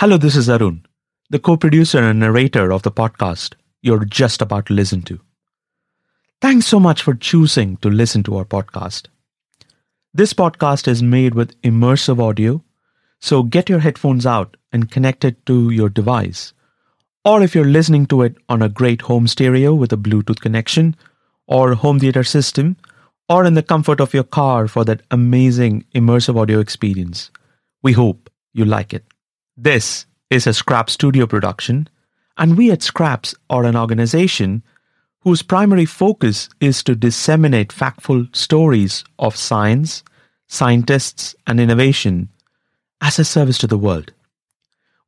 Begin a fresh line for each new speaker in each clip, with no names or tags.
Hello, this is Arun, the co producer and narrator of the podcast you're just about to listen to. Thanks so much for choosing to listen to our podcast. This podcast is made with immersive audio, so get your headphones out and connect it to your device. Or if you're listening to it on a great home stereo with a Bluetooth connection, or home theater system, or in the comfort of your car for that amazing immersive audio experience. We hope you like it. This is a Scrap Studio production, and we at Skraps are an organization whose primary focus is to disseminate factful stories of science, scientists, and innovation as a service to the world.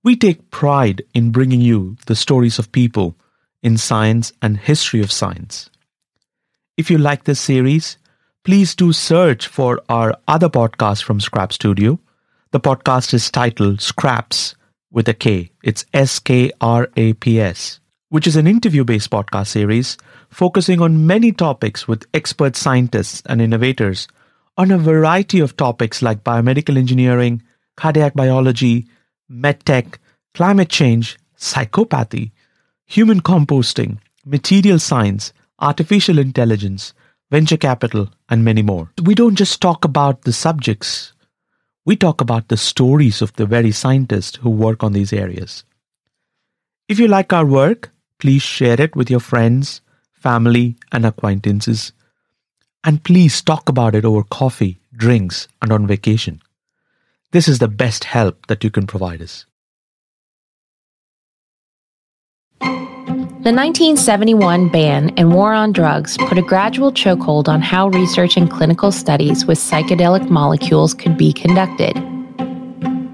We take pride in bringing you the stories of people in science and history of science. If you like this series, please do search for our other podcast from Scrap Studio the podcast is titled Scraps with a K. It's S K R A P S, which is an interview based podcast series focusing on many topics with expert scientists and innovators on a variety of topics like biomedical engineering, cardiac biology, medtech, climate change, psychopathy, human composting, material science, artificial intelligence, venture capital, and many more. We don't just talk about the subjects we talk about the stories of the very scientists who work on these areas. If you like our work, please share it with your friends, family, and acquaintances. And please talk about it over coffee, drinks, and on vacation. This is the best help that you can provide us.
The 1971 ban and war on drugs put a gradual chokehold on how research and clinical studies with psychedelic molecules could be conducted.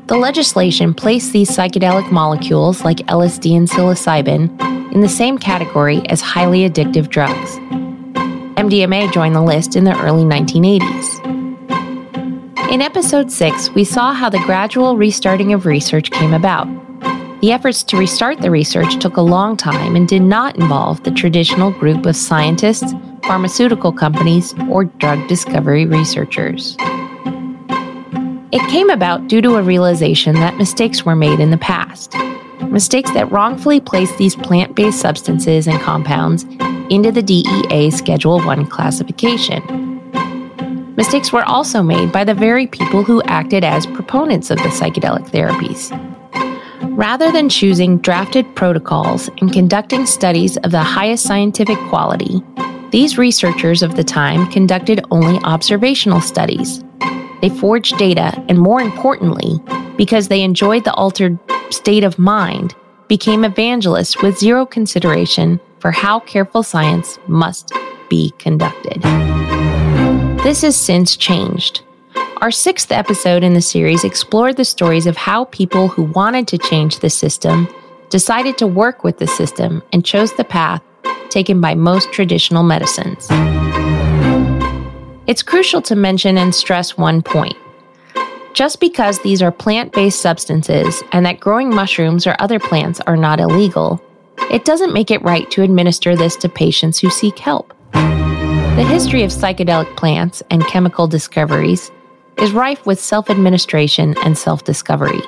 The legislation placed these psychedelic molecules, like LSD and psilocybin, in the same category as highly addictive drugs. MDMA joined the list in the early 1980s. In episode 6, we saw how the gradual restarting of research came about. The efforts to restart the research took a long time and did not involve the traditional group of scientists, pharmaceutical companies, or drug discovery researchers. It came about due to a realization that mistakes were made in the past. Mistakes that wrongfully placed these plant based substances and compounds into the DEA Schedule 1 classification. Mistakes were also made by the very people who acted as proponents of the psychedelic therapies. Rather than choosing drafted protocols and conducting studies of the highest scientific quality, these researchers of the time conducted only observational studies. They forged data, and more importantly, because they enjoyed the altered state of mind, became evangelists with zero consideration for how careful science must be conducted. This has since changed. Our sixth episode in the series explored the stories of how people who wanted to change the system decided to work with the system and chose the path taken by most traditional medicines. It's crucial to mention and stress one point. Just because these are plant based substances and that growing mushrooms or other plants are not illegal, it doesn't make it right to administer this to patients who seek help. The history of psychedelic plants and chemical discoveries is rife with self administration and self discovery.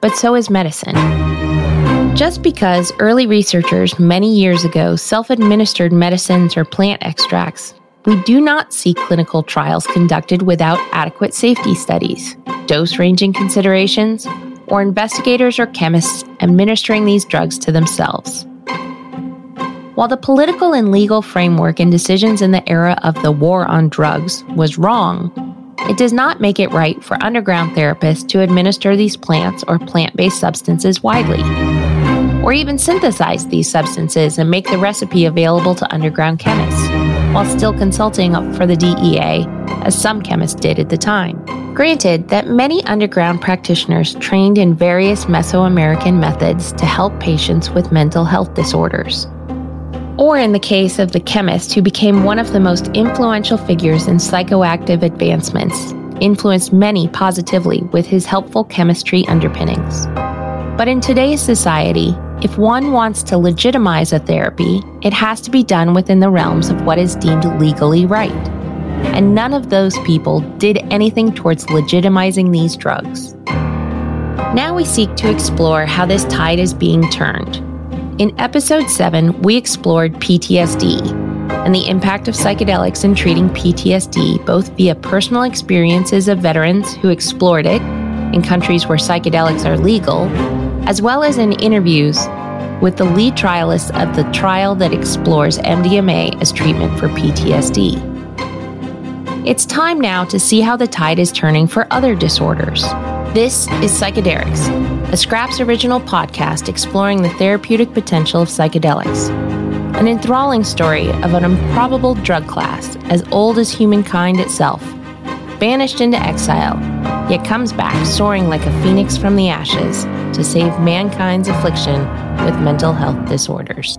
But so is medicine. Just because early researchers many years ago self administered medicines or plant extracts, we do not see clinical trials conducted without adequate safety studies, dose ranging considerations, or investigators or chemists administering these drugs to themselves. While the political and legal framework and decisions in the era of the war on drugs was wrong, it does not make it right for underground therapists to administer these plants or plant based substances widely, or even synthesize these substances and make the recipe available to underground chemists, while still consulting for the DEA, as some chemists did at the time. Granted that many underground practitioners trained in various Mesoamerican methods to help patients with mental health disorders or in the case of the chemist who became one of the most influential figures in psychoactive advancements, influenced many positively with his helpful chemistry underpinnings. But in today's society, if one wants to legitimize a therapy, it has to be done within the realms of what is deemed legally right. And none of those people did anything towards legitimizing these drugs. Now we seek to explore how this tide is being turned. In episode 7, we explored PTSD and the impact of psychedelics in treating PTSD, both via personal experiences of veterans who explored it in countries where psychedelics are legal, as well as in interviews with the lead trialist of the trial that explores MDMA as treatment for PTSD. It's time now to see how the tide is turning for other disorders. This is Psychedelics, a Skraps original podcast exploring the therapeutic potential of psychedelics. An enthralling story of an improbable drug class as old as humankind itself, banished into exile, yet comes back soaring like a phoenix from the ashes to save mankind's affliction with mental health disorders.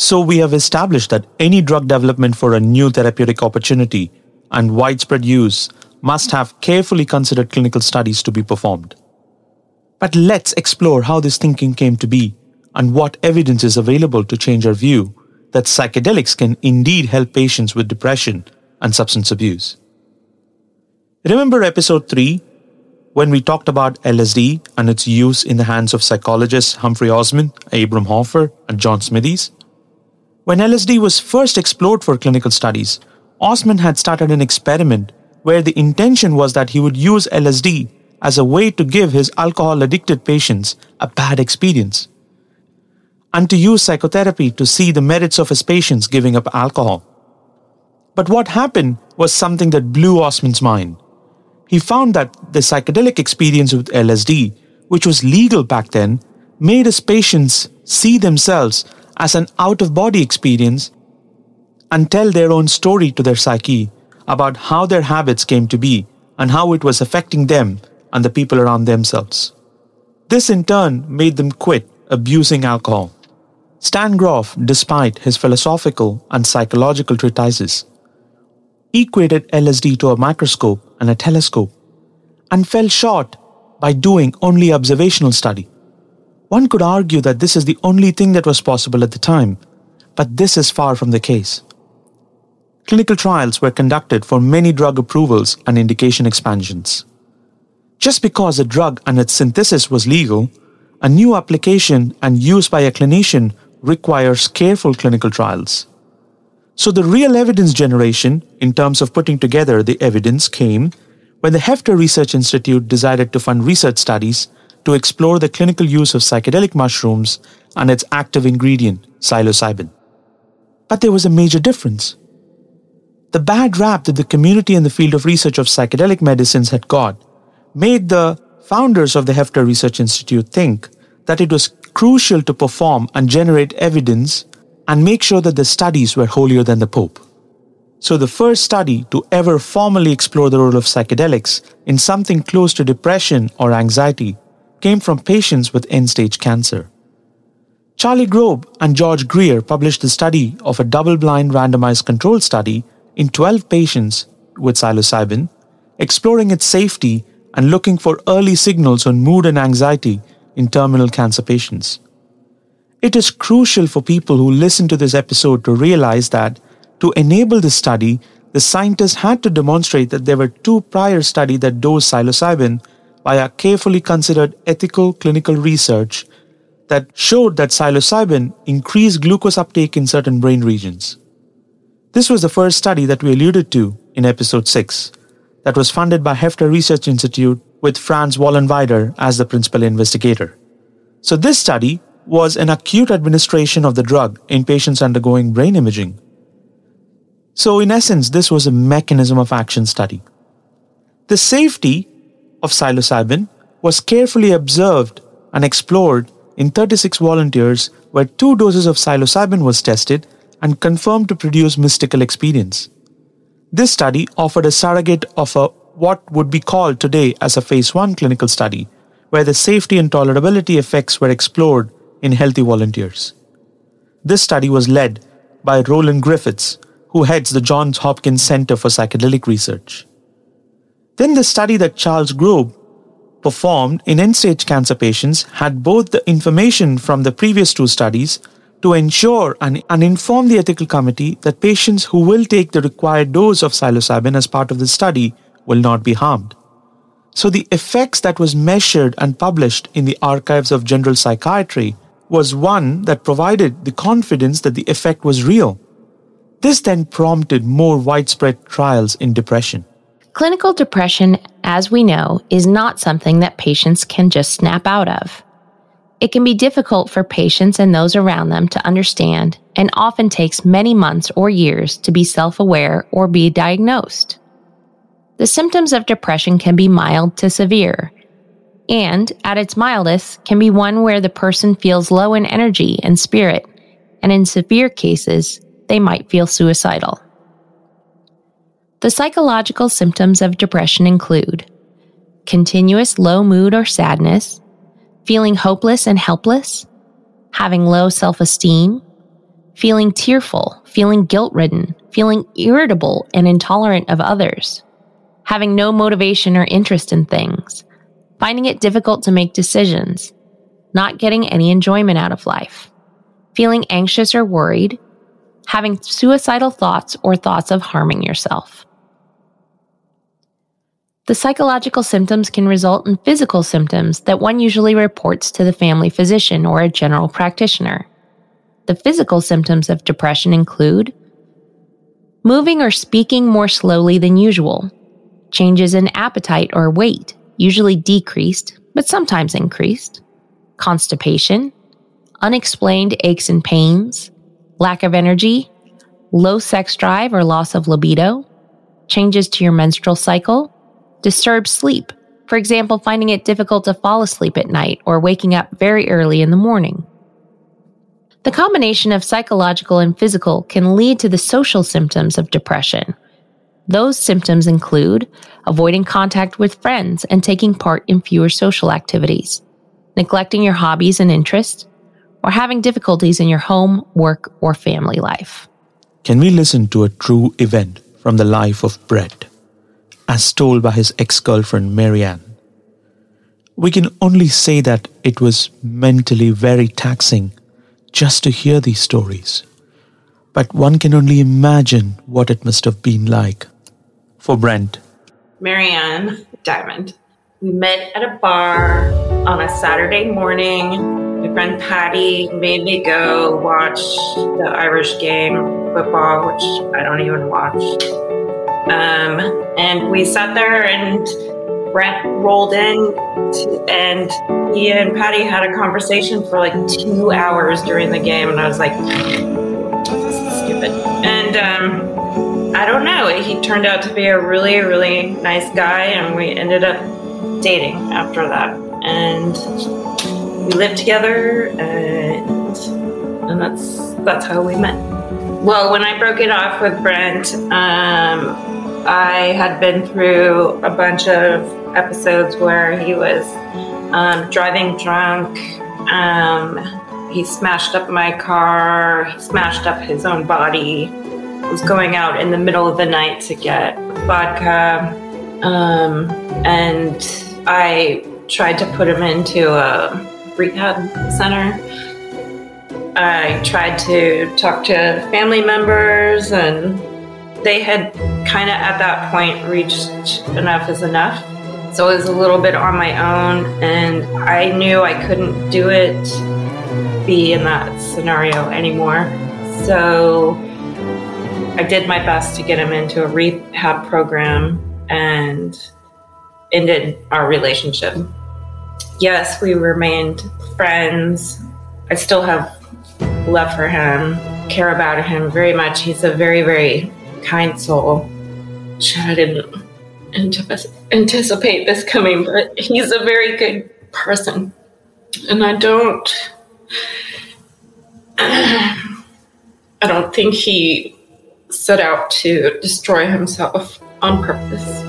So we have established that any drug development for a new therapeutic opportunity and widespread use must have carefully considered clinical studies to be performed. But let's explore how this thinking came to be and what evidence is available to change our view that psychedelics can indeed help patients with depression and substance abuse. Remember episode 3 when we talked about LSD and its use in the hands of psychologists Humphrey Osmond, Abram Hoffer, and John Smythies? When LSD was first explored for clinical studies, Osmond had started an experiment where the intention was that he would use LSD as a way to give his alcohol addicted patients a bad experience and to use psychotherapy to see the merits of his patients giving up alcohol. But what happened was something that blew Osmond's mind he found that the psychedelic experience with LSD, which was legal back then, made his patients see themselves as an out of body experience and tell their own story to their psyche about how their habits came to be and how it was affecting them and the people around themselves. This in turn made them quit abusing alcohol. Stan Grof, despite his philosophical and psychological treatises, equated LSD to a microscope and a telescope and fell short by doing only observational study. One could argue that this is the only thing that was possible at the time, but this is far from the case. Clinical trials were conducted for many drug approvals and indication expansions. Just because a drug and its synthesis was legal, a new application and use by a clinician requires careful clinical trials. So the real evidence generation, in terms of putting together the evidence, came when the Hefter Research Institute decided to fund research studies to explore the clinical use of psychedelic mushrooms and its active ingredient, psilocybin. But there was a major difference. The bad rap that the community in the field of research of psychedelic medicines had got made the founders of the Hefter Research Institute think that it was crucial to perform and generate evidence and make sure that the studies were holier than the Pope. So, the first study to ever formally explore the role of psychedelics in something close to depression or anxiety came from patients with end stage cancer. Charlie Grob and George Greer published the study of a double blind randomized control study in 12 patients with psilocybin, exploring its safety and looking for early signals on mood and anxiety in terminal cancer patients. It is crucial for people who listen to this episode to realize that to enable this study, the scientists had to demonstrate that there were two prior studies that dosed psilocybin by a carefully considered ethical clinical research that showed that psilocybin increased glucose uptake in certain brain regions. This was the first study that we alluded to in episode 6 that was funded by Hefter Research Institute with Franz Vollenweider as the principal investigator. So this study was an acute administration of the drug in patients undergoing brain imaging. So, in essence, this was a mechanism of action study. The safety of psilocybin was carefully observed and explored in 36 volunteers where two doses of psilocybin was tested and confirmed to produce mystical experience. This study offered a surrogate of a what would be called today as a phase 1 clinical study where the safety and tolerability effects were explored in healthy volunteers. This study was led by Roland Griffiths, who heads the Johns Hopkins Center for Psychedelic Research. Then the study that Charles Grob performed in end stage cancer patients had both the information from the previous two studies to ensure and, and, inform the ethical committee that patients who will take the required dose of psilocybin as part of the study will not be harmed. So the effects that was measured and published in the archives of general psychiatry was one that provided the confidence that the effect was real. This then prompted more widespread trials in depression.
Clinical depression, as we know, is not something that patients can just snap out of. It can be difficult for patients and those around them to understand and often takes many months or years to be self aware or be diagnosed. The symptoms of depression can be mild to severe, and at its mildest can be one where the person feels low in energy and spirit, and in severe cases, they might feel suicidal. The psychological symptoms of depression include continuous low mood or sadness, feeling hopeless and helpless, having low self esteem, feeling tearful, feeling guilt ridden, feeling irritable and intolerant of others, having no motivation or interest in things, finding it difficult to make decisions, not getting any enjoyment out of life, feeling anxious or worried, having suicidal thoughts or thoughts of harming yourself. The psychological symptoms can result in physical symptoms that one usually reports to the family physician or a general practitioner. The physical symptoms of depression include moving or speaking more slowly than usual, changes in appetite or weight, usually decreased, but sometimes increased, constipation, unexplained aches and pains, lack of energy, low sex drive or loss of libido, changes to your menstrual cycle, disturbed sleep, for example, finding it difficult to fall asleep at night or waking up very early in the morning. The combination of psychological and physical can lead to the social symptoms of depression, those symptoms include avoiding contact with friends and taking part in fewer social activities, neglecting your hobbies and interests, or having difficulties in your home, work, or family life.
Can we listen to a true event from the life of Brent, as told by his ex girlfriend Marianne? We can only say that it was mentally very taxing just to hear these stories. But one can only imagine what it must have been like for Brent?
Marianne Diamond. We met at a bar on a Saturday morning. My friend Patty made me go watch the Irish game football, which I don't even watch. Um, and we sat there and Brent rolled in and he and Patty had a conversation for like two hours during the game. And I was like, this is stupid. And um, I don't know. He turned out to be a really, really nice guy, and we ended up dating after that. And we lived together, and, and that's that's how we met. Well, when I broke it off with Brent, um, I had been through a bunch of episodes where he was um, driving drunk. Um, he smashed up my car. He smashed up his own body was going out in the middle of the night to get vodka. Um, and I tried to put him into a rehab center. I tried to talk to family members, and they had kind of at that point reached enough is enough. So it was a little bit on my own, and I knew I couldn't do it, be in that scenario anymore. So I did my best to get him into a rehab program and ended our relationship. Yes, we remained friends. I still have love for him, care about him very much. He's a very, very kind soul. I didn't anticipate this coming, but he's a very good person. And I don't. I don't think he set out to destroy himself on purpose.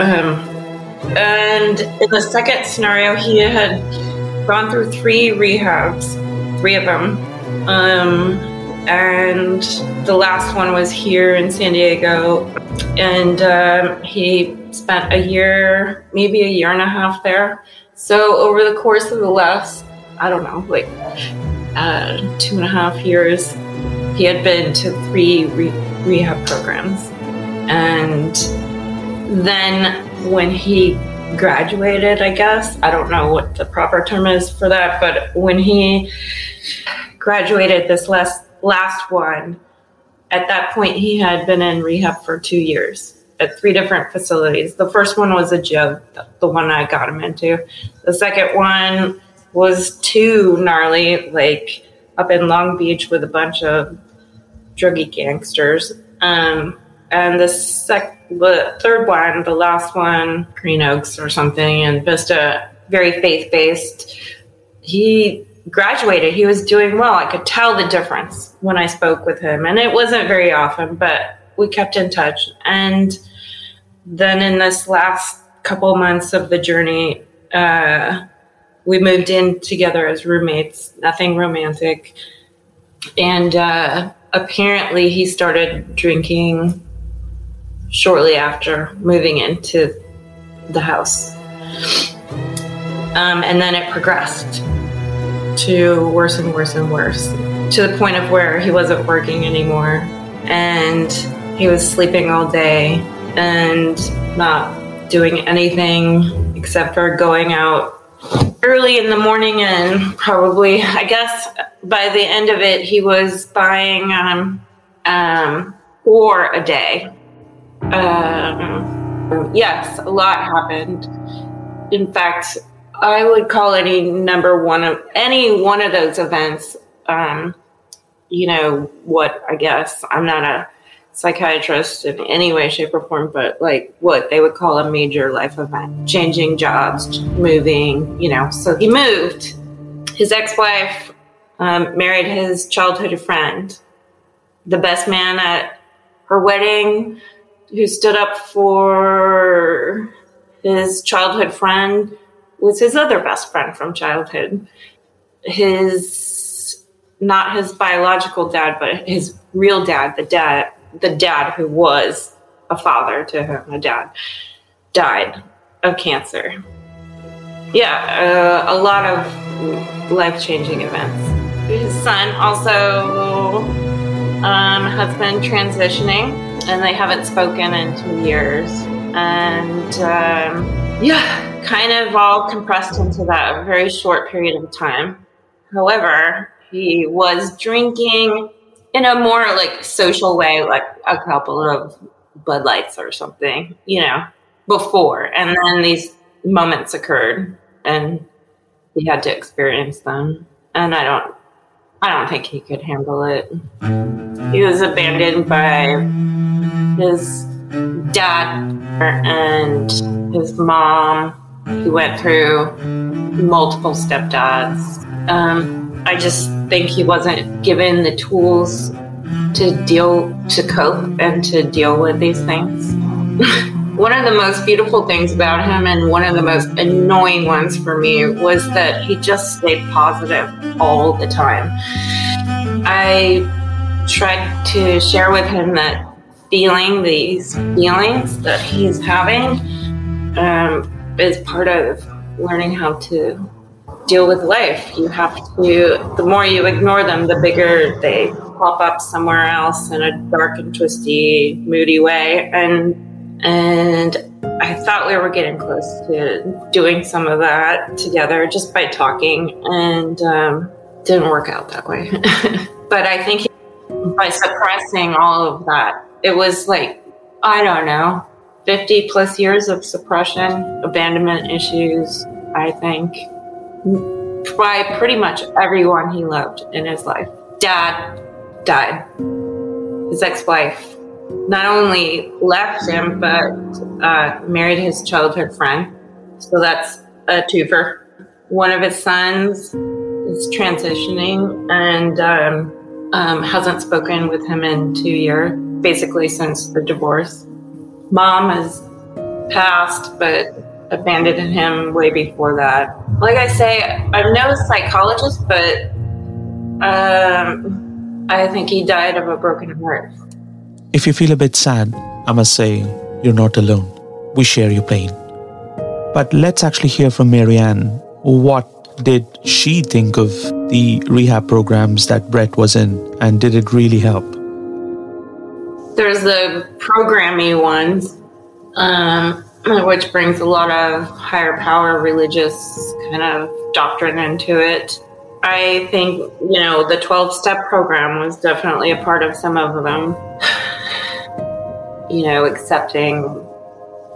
Um, And in the second scenario, he had gone through three rehabs, three of them. Um, and the last one was here in San Diego. And um, he spent a year, maybe a year and a half there. So over the course of the last, I don't know, like uh, two and a half years, he had been to three re- rehab programs. And then when he graduated, I guess, I don't know what the proper term is for that, but when he graduated this last last one, at that point he had been in rehab for two years at three different facilities. The first one was a joke, the one I got him into. The second one was too gnarly, like up in Long Beach with a bunch of druggy gangsters. Um, and the sec, the third one, the last one, Green Oaks or something, and Vista, very faith based. He graduated. He was doing well. I could tell the difference when I spoke with him, and it wasn't very often, but we kept in touch. And then in this last couple months of the journey, uh, we moved in together as roommates. Nothing romantic, and uh, apparently he started drinking shortly after moving into the house. Um, and then it progressed to worse and worse and worse to the point of where he wasn't working anymore and he was sleeping all day and not doing anything except for going out early in the morning and probably i guess by the end of it he was buying um, um, four a day um, yes, a lot happened. In fact, I would call any number one of any one of those events, um, you know, what I guess I'm not a psychiatrist in any way, shape, or form, but like what they would call a major life event changing jobs, moving, you know. So he moved. His ex wife um, married his childhood friend, the best man at her wedding who stood up for his childhood friend was his other best friend from childhood. His not his biological dad, but his real dad, the dad the dad who was a father to him, a dad, died of cancer. Yeah, uh, a lot of life changing events. His son also um, has been transitioning and they haven't spoken in two years. And um, yeah, kind of all compressed into that very short period of time. However, he was drinking in a more like social way, like a couple of Bud Lights or something, you know, before. And then these moments occurred and he had to experience them. And I don't I don't think he could handle it. He was abandoned by his dad and his mom. He went through multiple stepdads. Um, I just think he wasn't given the tools to deal to cope and to deal with these things. one of the most beautiful things about him and one of the most annoying ones for me was that he just stayed positive all the time. I tried to share with him that feeling these feelings that he's having um, is part of learning how to deal with life. You have to, the more you ignore them, the bigger they pop up somewhere else in a dark and twisty, moody way. And and I thought we were getting close to doing some of that together just by talking, and um, didn't work out that way. but I think by suppressing all of that, it was like, I don't know, 50 plus years of suppression, abandonment issues, I think, by pretty much everyone he loved in his life. Dad died. His ex wife not only left him, but uh, married his childhood friend. So that's a twofer. One of his sons is transitioning and um, um, hasn't spoken with him in two years, basically since the divorce. Mom has passed, but abandoned him way before that. Like I say, I'm no psychologist, but um, I think he died of a broken heart.
If you feel a bit sad, I must say you're not alone. We share your pain. But let's actually hear from Marianne. What did she think of the rehab programs that Brent was in, and did it really help?
There's the programmy ones, um, which brings a lot of higher power religious kind of doctrine into it. I think, you know, the 12 step program was definitely a part of some of them. you know, accepting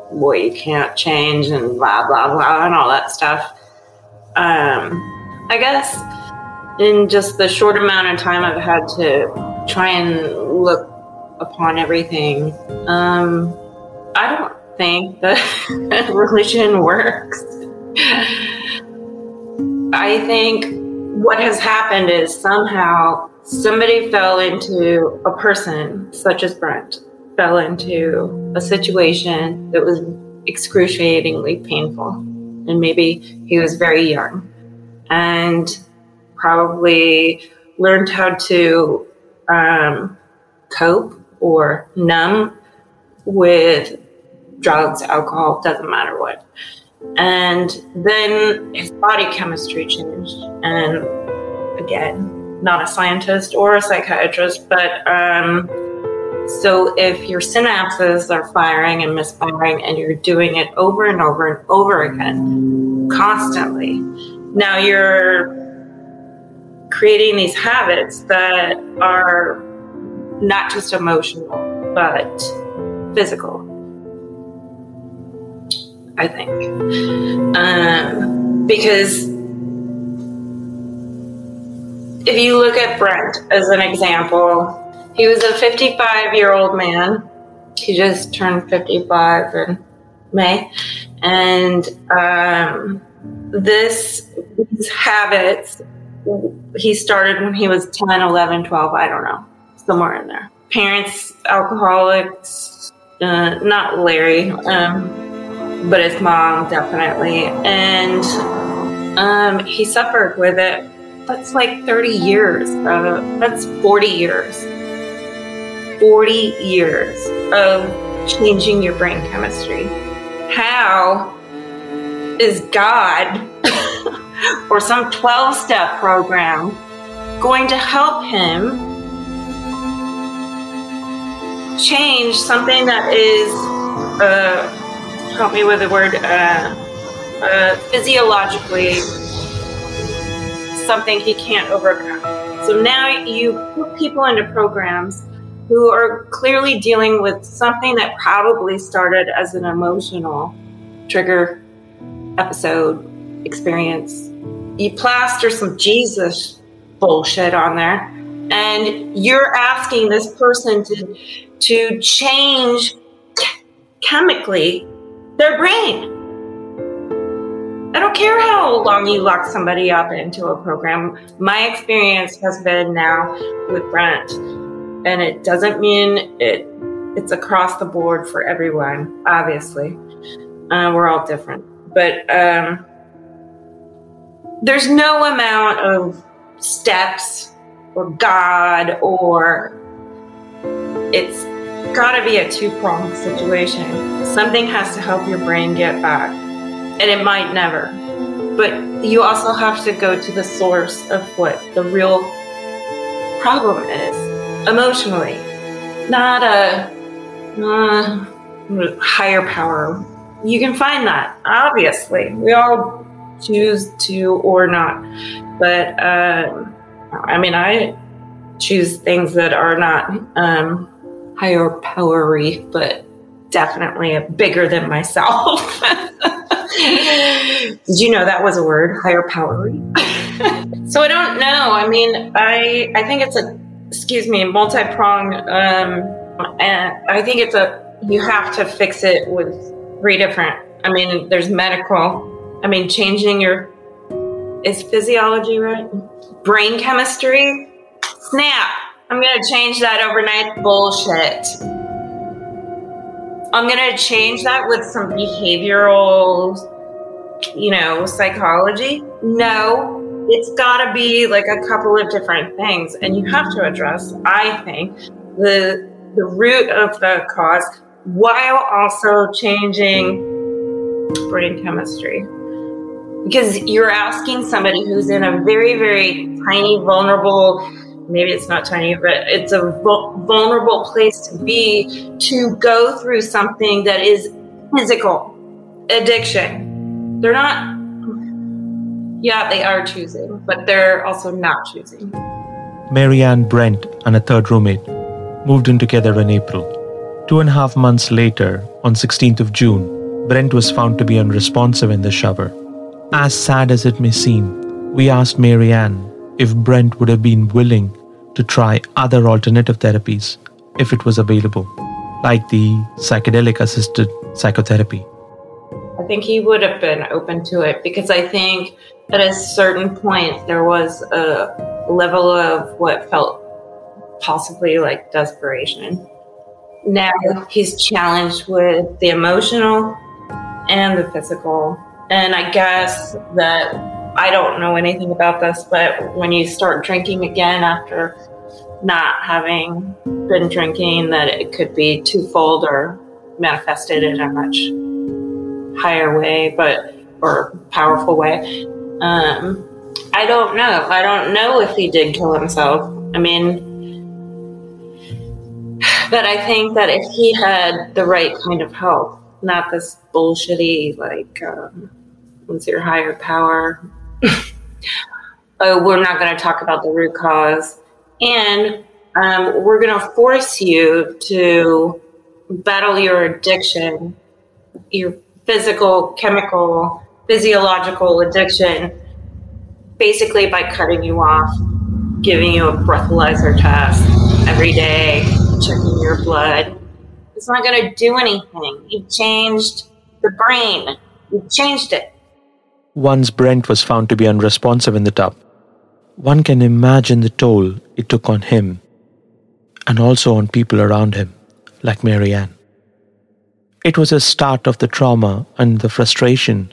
what you can't change and blah, blah, blah, and all that stuff. Um, I guess in just the short amount of time I've had to try and look upon everything, um, I don't think that religion works. I think what has happened is somehow somebody fell into a person such as Brent fell into a situation that was excruciatingly painful and maybe he was very young and probably learned how to um, cope or numb with drugs alcohol doesn't matter what and then his body chemistry changed. And again, not a scientist or a psychiatrist, but um, so if your synapses are firing and misfiring and you're doing it over and over and over again, constantly, now you're creating these habits that are not just emotional, but physical. I think. Um, because if you look at Brent as an example, he was a 55 year old man. He just turned 55 in May. And um, this, these habits, he started when he was 10, 11, 12, I don't know, somewhere in there. Parents, alcoholics, uh, not Larry. Um, but his mom definitely. And um, he suffered with it. That's like 30 years. Uh, that's 40 years. 40 years of changing your brain chemistry. How is God or some 12 step program going to help him change something that is uh, help me with the word uh, uh, physiologically something he can't overcome. So now you put people into programs who are clearly dealing with something that probably started as an emotional trigger episode experience. You plaster some Jesus bullshit on there, and you're asking this person to to change chemically their brain. I don't care how long you lock somebody up into a program. My experience has been now with Brent, and it doesn't mean it it's across the board for everyone. Obviously, uh, we're all different, but um, there's no amount of steps or God or it's got to be a two pronged situation. Something has to help your brain get back, and it might never. But you also have to go to the source of what the real problem is emotionally, not a uh, higher power. You can find that, obviously. We all choose to or not. But uh, I mean, I choose things that are not um, higher powery, but definitely bigger than myself. Did you know that was a word, higher powery? so I don't know. I mean, I I think it's a excuse me, multi-prong um and I think it's a you have to fix it with three different I mean, there's medical. I mean, changing your is physiology right? Brain chemistry. Snap I'm going to change that overnight bullshit. I'm going to change that with some behavioral, you know, psychology. No, it's got to be like a couple of different things. And you have to address, I think, the, the root of the cause while also changing brain chemistry. Because you're asking somebody who's in a very, very tiny, vulnerable, maybe it's not tiny, but it's a vulnerable place to be to go through something that is physical addiction. They're not, yeah, they are choosing, but they're also not choosing.
Marianne Brent and a third roommate moved in together in April. Two and a half months later, on 16th of June, Brent was found to be unresponsive in the shower. As sad as it may seem, we asked Marianne if Brent would have been willing to try other alternative therapies if it was available, like the psychedelic assisted psychotherapy.
I think he would have been open to it because I think at a certain point there was a level of what felt possibly like desperation. Now he's challenged with the emotional and the physical. And I guess that I don't know anything about this, but when you start drinking again after not having been drinking, that it could be twofold or manifested in a much higher way, but or powerful way. Um, I don't know. I don't know if he did kill himself. I mean, but I think that if he had the right kind of help, not this bullshitty like um, what's your higher power oh, we're not going to talk about the root cause. And um, we're going to force you to battle your addiction, your physical, chemical, physiological addiction, basically by cutting you off, giving you a breathalyzer test every day, checking your blood. It's not going to do anything. You've changed the brain, you've changed it.
Once Brent was found to be unresponsive in the tub, one can imagine the toll it took on him and also on people around him, like Marianne. It was a start of the trauma and the frustration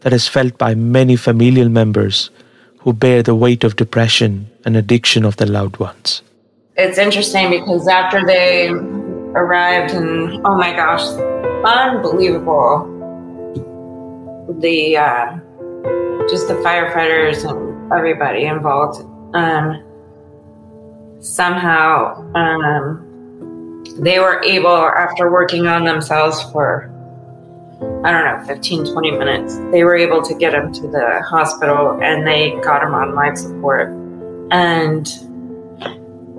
that is felt by many familial members who bear the weight of depression and addiction of their loved ones.
It's interesting because after they arrived, and oh my gosh, unbelievable. The uh, just the firefighters and everybody involved. Um, somehow, um, they were able, after working on themselves for, I don't know, 15, 20 minutes, they were able to get him to the hospital and they got him on life support. And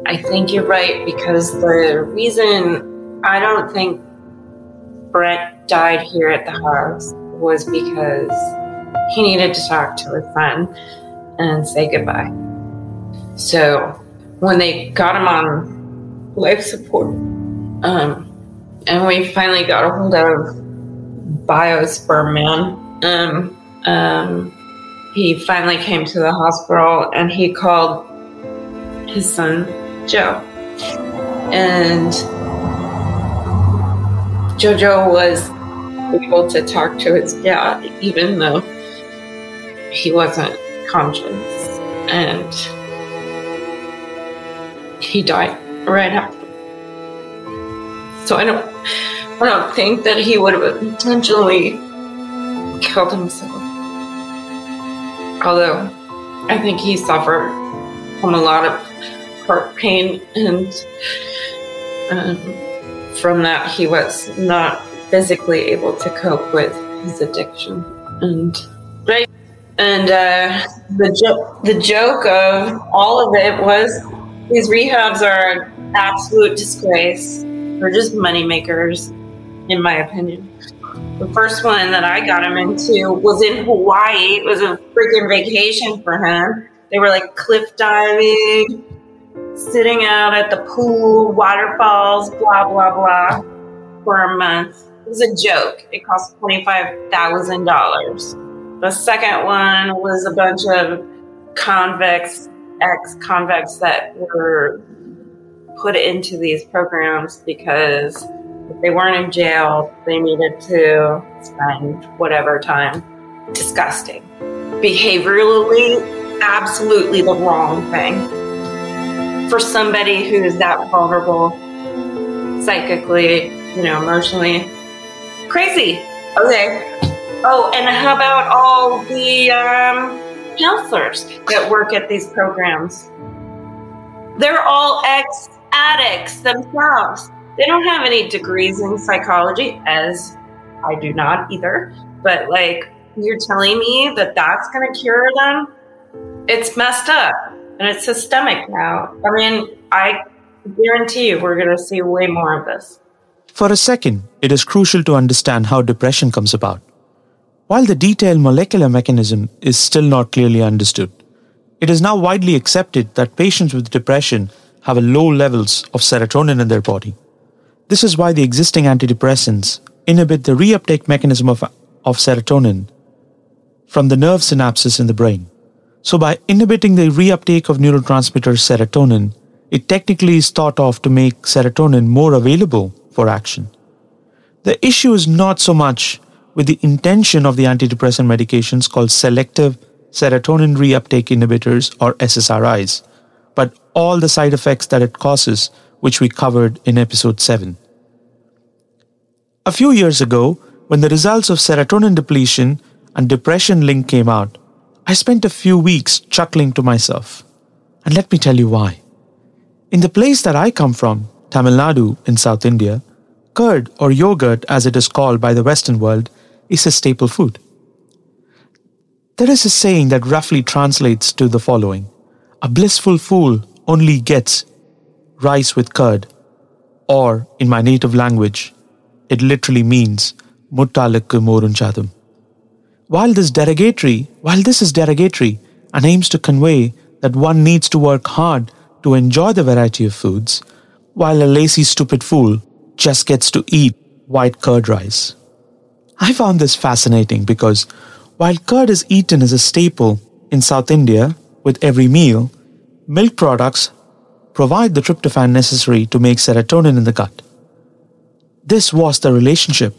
I think you're right because the reason I don't think Brent died here at the house was because he needed to talk to his son and say goodbye. So when they got him on life support, um, and we finally got a hold of Biosperm Man, um, um, he finally came to the hospital and he called his son Joe. And Jojo was able to talk to his dad, even though he wasn't conscious and he died right after. So I don't I don't think that he would have intentionally killed himself. Although I think he suffered from a lot of heart pain and um, from that he was not physically able to cope with his addiction and right and uh, the joke, the joke of all of it was these rehabs are an absolute disgrace. They're just money makers, in my opinion. The first one that I got him into was in Hawaii. It was a freaking vacation for him. They were like cliff diving, sitting out at the pool, waterfalls, blah, blah, blah, for a month. It was a joke. It cost $25,000. The second one was a bunch of convicts, ex convicts that were put into these programs because If they weren't in jail, they needed to spend whatever time. Disgusting. Behaviorally, absolutely the wrong thing. For somebody who's that vulnerable, psychically, you know, emotionally, crazy. Okay. Oh, and how about all the um, counselors that work at these programs? They're all ex addicts themselves. They don't have any degrees in psychology, as I do not either. But like, you're telling me that that's going to cure them? It's messed up and it's systemic now. I mean, I guarantee you we're going to see way more of this.
For a second, it is crucial to understand how depression comes about. While the detailed molecular mechanism is still not clearly understood, it is now widely accepted that patients with depression have low levels of serotonin in their body. This is why the existing antidepressants inhibit the reuptake mechanism of, of serotonin from the nerve synapses in the brain. So, by inhibiting the reuptake of neurotransmitter serotonin, it technically is thought of to make serotonin more available for action. The issue is not so much with the intention of the antidepressant medications called selective serotonin reuptake inhibitors or SSRIs, but all the side effects that it causes, which we covered in episode 7. A few years ago, when the results of serotonin depletion and depression link came out, I spent a few weeks chuckling to myself. And let me tell you why. In the place that I come from, Tamil Nadu in South India, curd or yogurt, as it is called by the Western world, is a staple food. There is a saying that roughly translates to the following A blissful fool only gets rice with curd, or in my native language, it literally means. While this derogatory, while this is derogatory and aims to convey that one needs to work hard to enjoy the variety of foods, while a lazy stupid fool just gets to eat white curd rice. I found this fascinating because while curd is eaten as a staple in South India with every meal, milk products provide the tryptophan necessary to make serotonin in the gut. This was the relationship,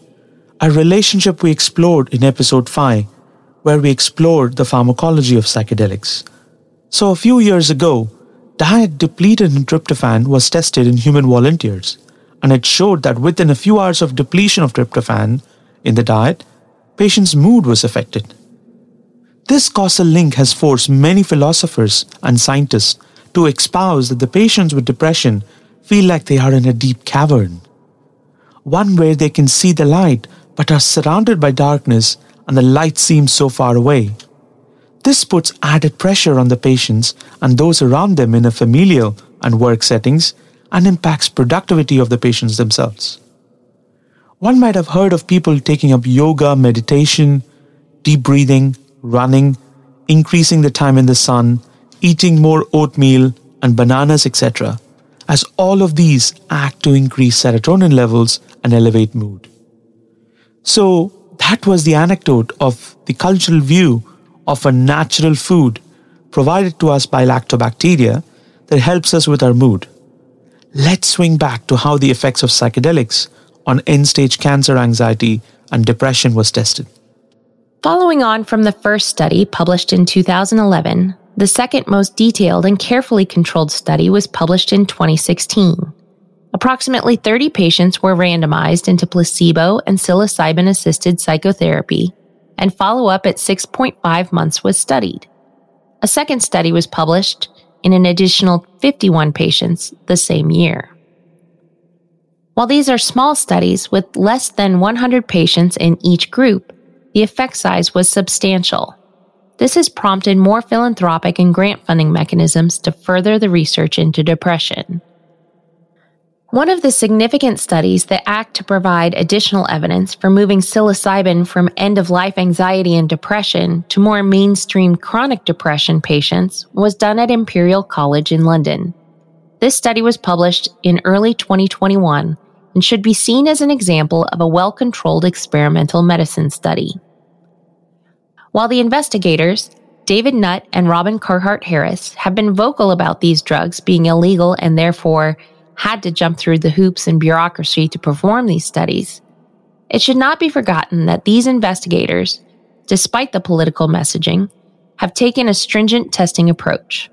a relationship we explored in episode 5, where we explored the pharmacology of psychedelics. So, a few years ago, diet depleted in tryptophan was tested in human volunteers, and it showed that within a few hours of depletion of tryptophan in the diet, patient's mood was affected. This causal link has forced many philosophers and scientists to espouse that the patients with depression feel like they are in a deep cavern, one where they can see the light but are surrounded by darkness and the light seems so far away. This puts added pressure on the patients and those around them in a familial and work settings and impacts productivity of the patients themselves. One might have heard of people taking up yoga, meditation, deep breathing, running, increasing the time in the sun, eating more oatmeal and bananas, etc., as all of these act to increase serotonin levels and elevate mood. So, that was the anecdote of the cultural view of a natural food provided to us by lactobacteria that helps us with our mood. Let's swing back to how the effects of psychedelics on end stage cancer anxiety and depression was tested.
Following on from the first study published in 2011, the second most detailed and carefully controlled study was published in 2016. Approximately 30 patients were randomized into placebo and psilocybin assisted psychotherapy, and follow up at 6.5 months was studied. A second study was published in an additional 51 patients the same year. While these are small studies with less than 100 patients in each group, the effect size was substantial. This has prompted more philanthropic and grant funding mechanisms to further the research into depression. One of the significant studies that act to provide additional evidence for moving psilocybin from end of life anxiety and depression to more mainstream chronic depression patients was done at Imperial College in London. This study was published in early 2021 and should be seen as an example of a well controlled experimental medicine study. While the investigators, David Nutt and Robin Carhart Harris, have been vocal about these drugs being illegal and therefore had to jump through the hoops and bureaucracy to perform these studies, it should not be forgotten that these investigators, despite the political messaging, have taken a stringent testing approach.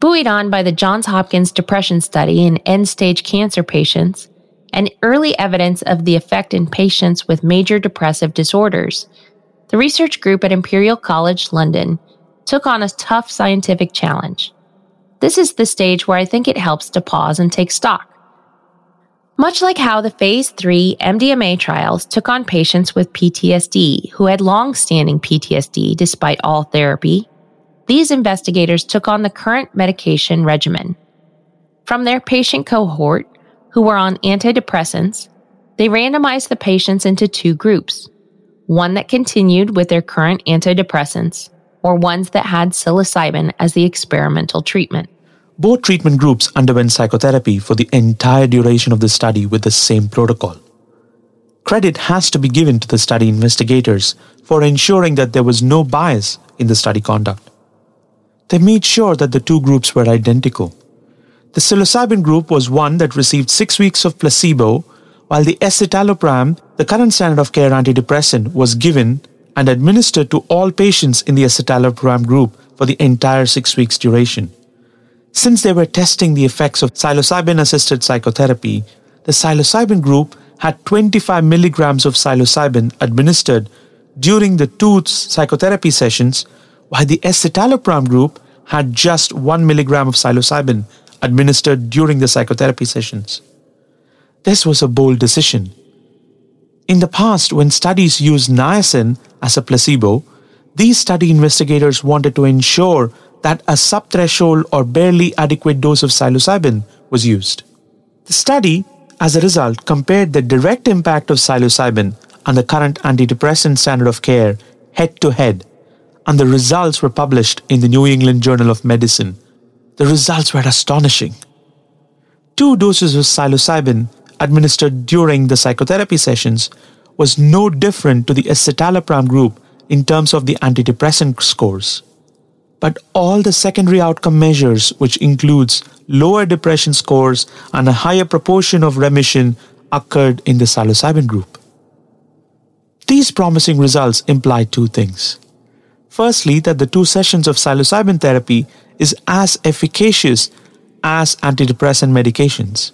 Buoyed on by the Johns Hopkins depression study in end stage cancer patients and early evidence of the effect in patients with major depressive disorders, the research group at Imperial College London took on a tough scientific challenge. This is the stage where I think it helps to pause and take stock. Much like how the phase 3 MDMA trials took on patients with PTSD who had long standing PTSD despite all therapy, these investigators took on the current medication regimen. From their patient cohort, who were on antidepressants, they randomized the patients into two groups one that continued with their current antidepressants, or ones that had psilocybin as the experimental treatment.
Both treatment groups underwent psychotherapy for the entire duration of the study with the same protocol. Credit has to be given to the study investigators for ensuring that there was no bias in the study conduct. They made sure that the two groups were identical. The psilocybin group was one that received six weeks of placebo, while the escitalopram, the current standard of care antidepressant, was given and administered to all patients in the escitalopram group for the entire six weeks duration. Since they were testing the effects of psilocybin assisted psychotherapy, the psilocybin group had 25 milligrams of psilocybin administered during the two psychotherapy sessions while the escitalopram group had just 1 milligram of psilocybin administered during the psychotherapy sessions. This was a bold decision. In the past, when studies used niacin as a placebo, these study investigators wanted to ensure that a subthreshold or barely adequate dose of psilocybin was used. The study, as a result, compared the direct impact of psilocybin on the current antidepressant standard of care head to head and the results were published in the New England Journal of Medicine. The results were astonishing. Two doses of psilocybin administered during the psychotherapy sessions was no different to the escitalopram group in terms of the antidepressant scores. But all the secondary outcome measures, which includes lower depression scores and a higher proportion of remission, occurred in the psilocybin group. These promising results imply two things. Firstly, that the two sessions of psilocybin therapy is as efficacious as antidepressant medications.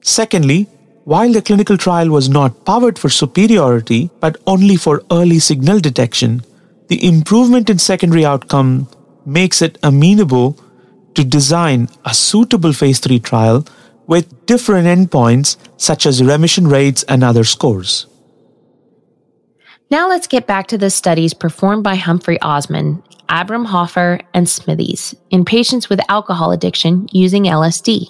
Secondly, while the clinical trial was not powered for superiority but only for early signal detection, the improvement in secondary outcome makes it amenable to design a suitable phase 3 trial with different endpoints such as remission rates and other scores.
Now let's get back to the studies performed by Humphrey Osmond, Abram Hoffer, and Smythies in patients with alcohol addiction using LSD.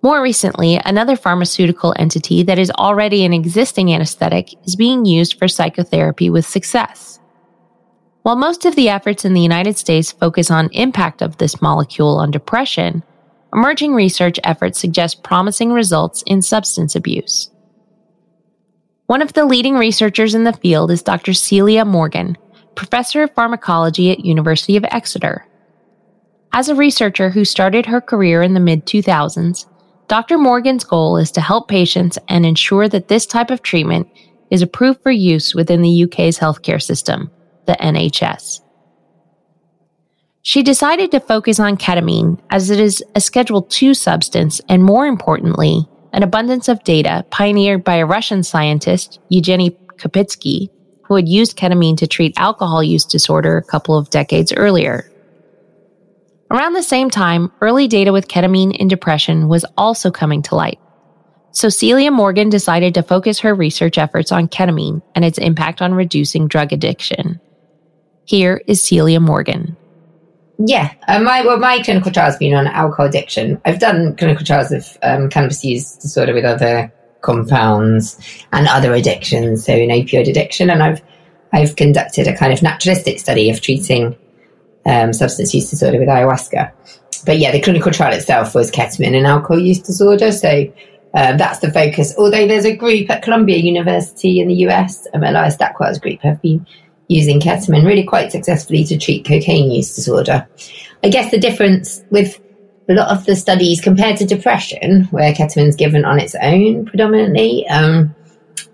More recently, another pharmaceutical entity that is already an existing anesthetic is being used for psychotherapy with success. While most of the efforts in the United States focus on impact of this molecule on depression, emerging research efforts suggest promising results in substance abuse. One of the leading researchers in the field is Dr. Celia Morgan, professor of pharmacology at University of Exeter. As a researcher who started her career in the mid 2000s, Dr. Morgan's goal is to help patients and ensure that this type of treatment is approved for use within the UK's healthcare system, the NHS. She decided to focus on ketamine as it is a Schedule II substance and, more importantly, an abundance of data pioneered by a Russian scientist, Evgeny Krupitsky, who had used ketamine to treat alcohol use disorder a couple of decades earlier. Around the same time, early data with ketamine in depression was also coming to light. So Celia Morgan decided to focus her research efforts on ketamine and its impact on reducing drug addiction. Here is Celia Morgan.
Yeah, uh, my well, my clinical trial's been on alcohol addiction. I've done clinical trials of um, cannabis use disorder with other compounds and other addictions, so in opioid addiction, and I've I've conducted a kind of naturalistic study of treating um, substance use disorder with ayahuasca. But yeah, the clinical trial itself was ketamine and alcohol use disorder, so um, that's the focus. Although there's a group at Columbia University in the US, um, Elias Dakwar's group, have been using ketamine really quite successfully to treat cocaine use disorder. I guess the difference with a lot of the studies compared to depression, where ketamine's given on its own predominantly, um,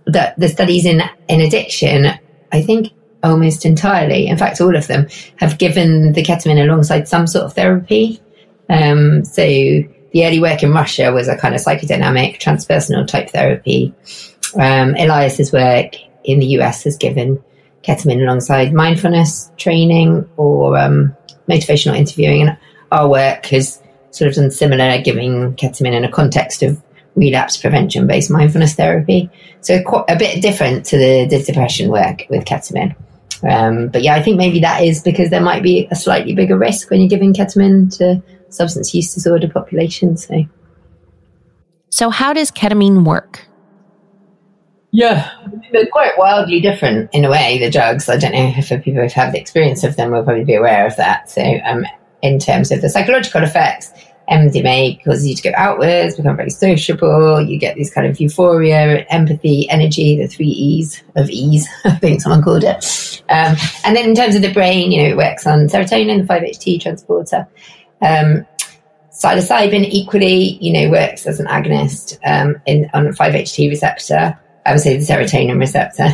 the, the studies in, in addiction, I think almost entirely, in fact, all of them have given the ketamine alongside some sort of therapy. Um, so the early work in Russia was a kind of psychodynamic transpersonal type therapy. Um, Elias's work in the US has given ketamine alongside mindfulness training or um, motivational interviewing. And our work has sort of done similar, giving ketamine in a context of relapse prevention based mindfulness therapy. So quite a bit different to the, the depression work with ketamine. Um, but yeah, I think maybe that is because there might be a slightly bigger risk when you're giving ketamine to substance use disorder populations. So,
so how does ketamine work?
Yeah, they're quite wildly different in a way. The drugs. I don't know if people who've had the experience of them will probably be aware of that. So, um, in terms of the psychological effects, MDMA causes you to go outwards, become very sociable. You get this kind of euphoria, empathy, energy, the three E's of ease, I think someone called it. Um, and then in terms of the brain, you know, it works on serotonin, the 5-HT transporter. Um, psilocybin equally, you know, works as an agonist um, in, on a 5-HT receptor. I would say the serotonin receptor.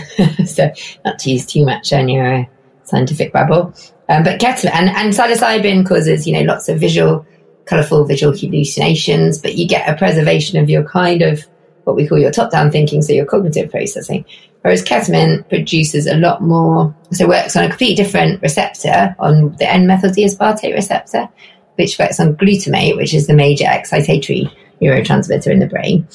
so not to use too much on your scientific babble. Um, but ketamine and, and psilocybin causes, you know, lots of visual, colourful visual hallucinations, but you get a preservation of your kind of what we call your top-down thinking, so your cognitive processing. Whereas ketamine produces a lot more, so works on a completely different receptor on the N-methyl D-aspartate receptor, which works on glutamate, which is the major excitatory neurotransmitter in the brain.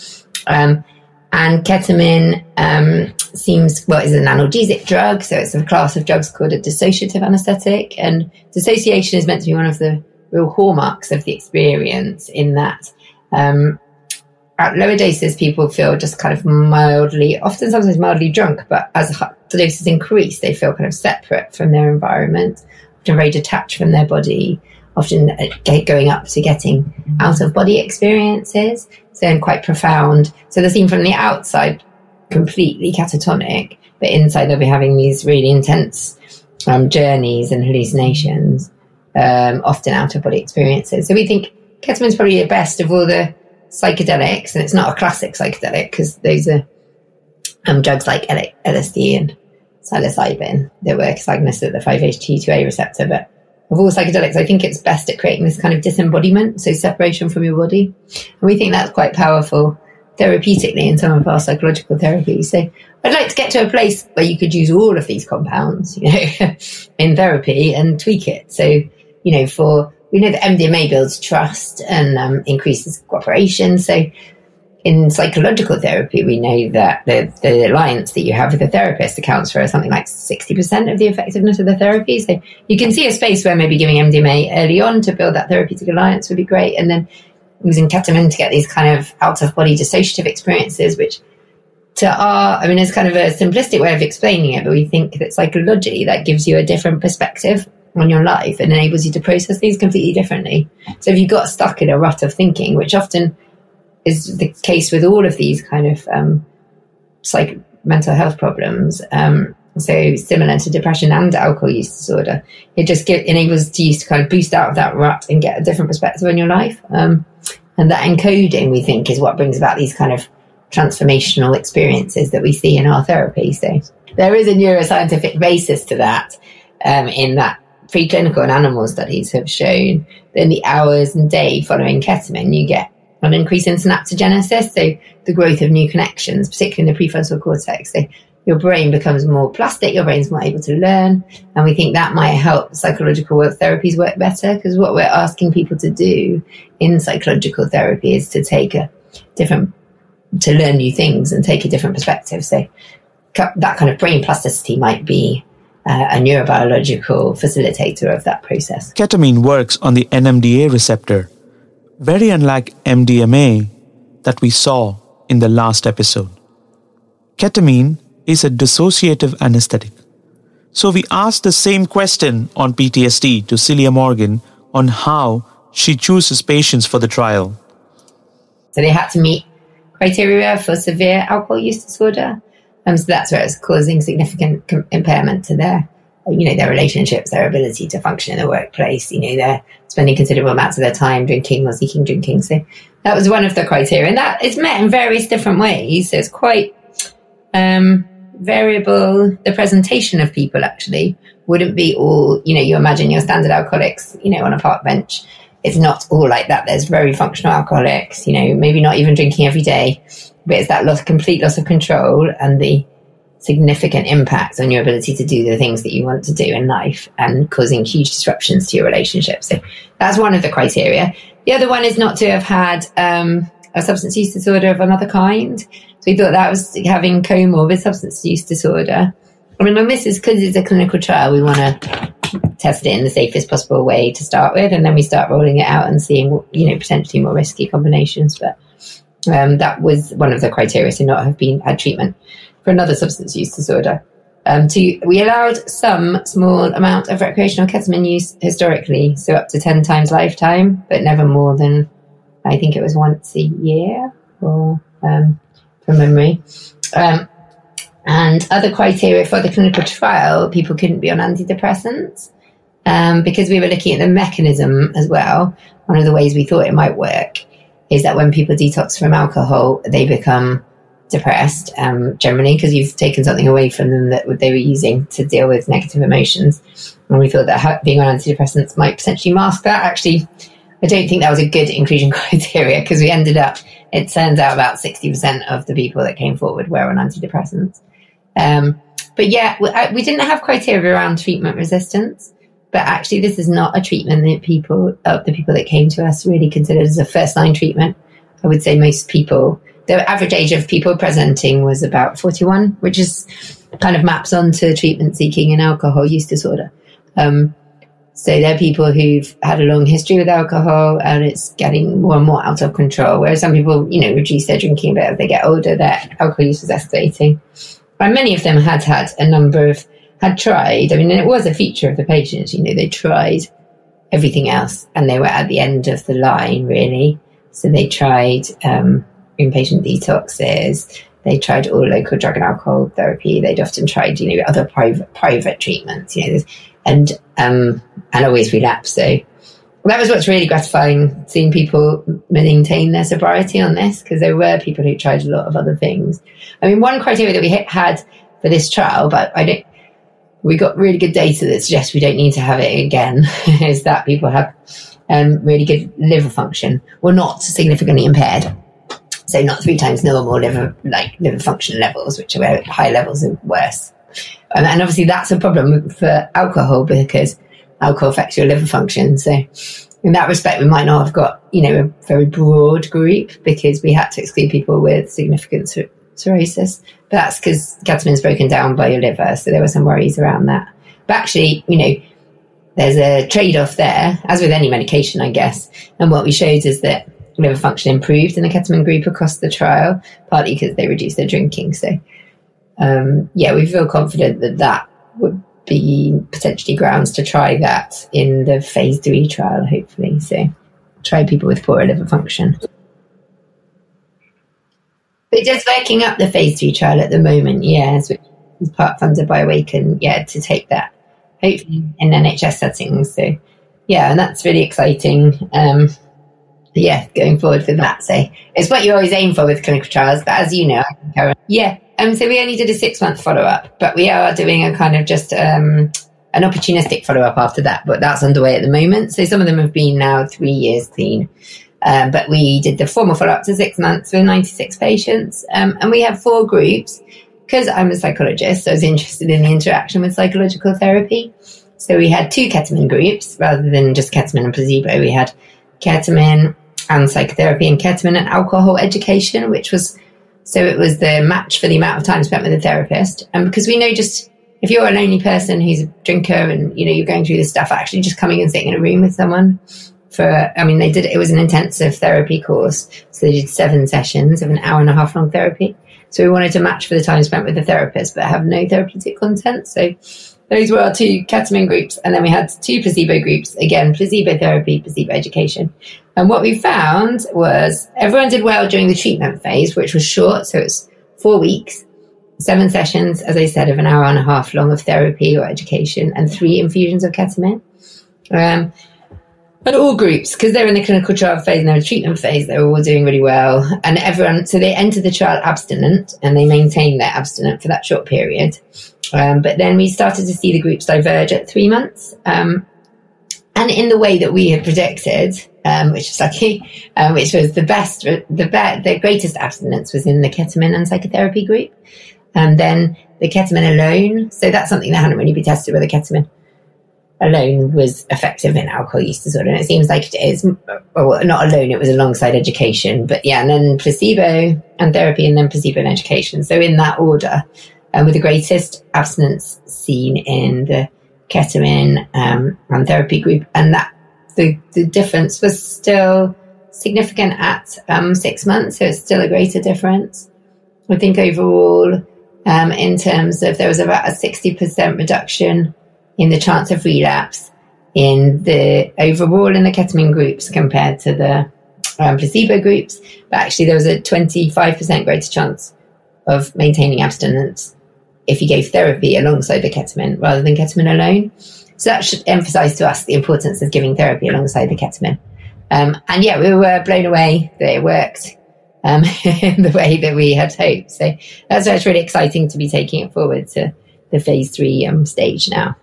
Um, and ketamine um, seems, well, is an analgesic drug. So it's a class of drugs called a dissociative anesthetic. And dissociation is meant to be one of the real hallmarks of the experience in that um, at lower doses, people feel just kind of mildly, often sometimes mildly drunk, but as the doses increase, they feel kind of separate from their environment, often very detached from their body, often uh, going up to getting out of body experiences so quite profound. So they're seen from the outside completely catatonic, but inside they'll be having these really intense um, journeys and hallucinations, um, often out of body experiences. So we think ketamine's probably the best of all the psychedelics, and it's not a classic psychedelic because those are um, drugs like LSD and psilocybin that work agonists at the 5-HT2A receptor, but of all psychedelics, I think it's best at creating this kind of disembodiment, so separation from your body. And we think that's quite powerful therapeutically in some of our psychological therapies. So I'd like to get to a place where you could use all of these compounds, you know, in therapy and tweak it. So, you know, for, we know that MDMA builds trust and um, increases cooperation. So in psychological therapy, we know that the, the alliance that you have with the therapist accounts for something like 60% of the effectiveness of the therapy. So you can see a space where maybe giving MDMA early on to build that therapeutic alliance would be great. And then using ketamine to get these kind of out of body dissociative experiences, which to our, I mean, it's kind of a simplistic way of explaining it, but we think that psychologically that gives you a different perspective on your life and enables you to process things completely differently. So if you got stuck in a rut of thinking, which often is the case with all of these kind of um, psych mental health problems. Um, so similar to depression and alcohol use disorder, it just get, enables you to kind of boost out of that rut and get a different perspective on your life. Um, and that encoding, we think, is what brings about these kind of transformational experiences that we see in our therapy. So there is a neuroscientific basis to that. Um, in that preclinical and animal studies have shown that in the hours and day following ketamine, you get an increase in synaptogenesis, so the growth of new connections, particularly in the prefrontal cortex. So your brain becomes more plastic, your brain's more able to learn, and we think that might help psychological work therapies work better because what we're asking people to do in psychological therapy is to take a different, to learn new things and take a different perspective. So that kind of brain plasticity might be uh, a neurobiological facilitator of that process.
Ketamine works on the NMDA receptor very unlike MDMA that we saw in the last episode. Ketamine is a dissociative anesthetic. So we asked the same question on PTSD to Celia Morgan on how she chooses patients for the trial.
So they had to meet criteria for severe alcohol use disorder. Um, so that's where it's causing significant impairment to their you know, their relationships, their ability to function in the workplace. You know, they're spending considerable amounts of their time drinking or seeking drinking. So that was one of the criteria, and that is met in various different ways. So it's quite um, variable. The presentation of people actually wouldn't be all, you know, you imagine your standard alcoholics, you know, on a park bench. It's not all like that. There's very functional alcoholics, you know, maybe not even drinking every day, but it's that loss, complete loss of control and the significant impact on your ability to do the things that you want to do in life and causing huge disruptions to your relationship. So that's one of the criteria. The other one is not to have had um, a substance use disorder of another kind. So we thought that was having comorbid substance use disorder. I mean, this is because it's a clinical trial. We want to test it in the safest possible way to start with, and then we start rolling it out and seeing, you know, potentially more risky combinations. But um, that was one of the criteria to not have been had treatment for another substance use disorder. Um, to we allowed some small amount of recreational ketamine use historically, so up to ten times lifetime, but never more than I think it was once a year, or um, from memory. Um, and other criteria for the clinical trial, people couldn't be on antidepressants um, because we were looking at the mechanism as well. One of the ways we thought it might work is that when people detox from alcohol, they become depressed um, generally because you've taken something away from them that they were using to deal with negative emotions. And we thought that being on antidepressants might potentially mask that. Actually, I don't think that was a good inclusion criteria because we ended up, it turns out about 60% of the people that came forward were on antidepressants. Um, but yeah, we, we, didn't have criteria around treatment resistance. But actually, this is not a treatment that people, uh, the people that came to us, really considered as a first line treatment. I would say most people, the average age of people presenting was about 41, which is kind of maps onto treatment seeking and alcohol use disorder. Um, so they're people who've had a long history with alcohol and it's getting more and more out of control. Whereas some people, you know, reduce their drinking a bit as they get older, their alcohol use is escalating. And many of them had had a number of, had tried, I mean, it was a feature of the patients, you know, they tried everything else and they were at the end of the line, really. So they tried um, inpatient detoxes, they tried all local drug and alcohol therapy, they'd often tried, you know, other private, private treatments, you know, and, um, and always relapse. So that was what's really gratifying seeing people maintain their sobriety on this because there were people who tried a lot of other things. I mean, one criteria that we had for this trial, but I don't, we got really good data that suggests we don't need to have it again, is that people have um, really good liver function, well, not significantly impaired. So not three times normal liver, like liver function levels, which are high levels are worse. Um, and obviously that's a problem for alcohol because alcohol affects your liver function. So in that respect, we might not have got, you know, a very broad group because we had to exclude people with significant cir- cirrhosis. But that's because ketamine's broken down by your liver. So there were some worries around that. But actually, you know, there's a trade off there, as with any medication, I guess. And what we showed is that liver function improved in the ketamine group across the trial, partly because they reduced their drinking. So, um, yeah, we feel confident that that would be potentially grounds to try that in the phase three trial, hopefully. So try people with poorer liver function. We're just working up the phase three trial at the moment, yes, which is part funded by Awaken, yeah, to take that hopefully in NHS settings. So yeah, and that's really exciting. Um, yeah, going forward with that. So it's what you always aim for with clinical trials, but as you know, yeah, um, so we only did a six month follow up, but we are doing a kind of just um, an opportunistic follow up after that. But that's underway at the moment. So some of them have been now three years clean. Um, but we did the formal follow up to six months with 96 patients. Um, and we have four groups because I'm a psychologist. So I was interested in the interaction with psychological therapy. So we had two ketamine groups rather than just ketamine and placebo. We had ketamine and psychotherapy and ketamine and alcohol education, which was so it was the match for the amount of time spent with a therapist. And because we know just if you're a lonely person who's a drinker and you know you're going through this stuff, actually just coming and sitting in a room with someone for I mean they did it was an intensive therapy course. So they did seven sessions of an hour and a half long therapy. So we wanted to match for the time spent with the therapist but have no therapeutic content. So those were our two ketamine groups. And then we had two placebo groups. Again, placebo therapy, placebo education. And what we found was everyone did well during the treatment phase, which was short. So it's four weeks. seven sessions, as I said, of an hour and a half long of therapy or education, and three infusions of ketamine. Um, and all groups, because they're in the clinical trial phase and they're in the treatment phase, they're all doing really well. And everyone, so they enter the trial abstinent and they maintain their abstinent for that short period. Um, but then we started to see the groups diverge at three months. Um, and in the way that we had predicted, um, which was lucky, um, which was the best, the be- the greatest abstinence was in the ketamine and psychotherapy group. And then the ketamine alone. So that's something that hadn't really been tested with the ketamine alone was effective in alcohol use disorder. And it seems like it is, well, not alone, it was alongside education. But yeah, and then placebo and therapy, and then placebo and education. So in that order, um, with the greatest abstinence seen in the ketamine um, and therapy group. And that the, the difference was still significant at um, six months. So it's still a greater difference. I think overall, um, in terms of there was about a 60% reduction in the chance of relapse in the overall in the ketamine groups compared to the um, placebo groups. But actually, there was a 25% greater chance of maintaining abstinence if you gave therapy alongside the ketamine rather than ketamine alone. So that should emphasize to us the importance of giving therapy alongside the ketamine. Um, and yeah, we were blown away that it worked um, in the way that we had hoped. So that's why it's really exciting to be taking it forward to the phase three um, stage now.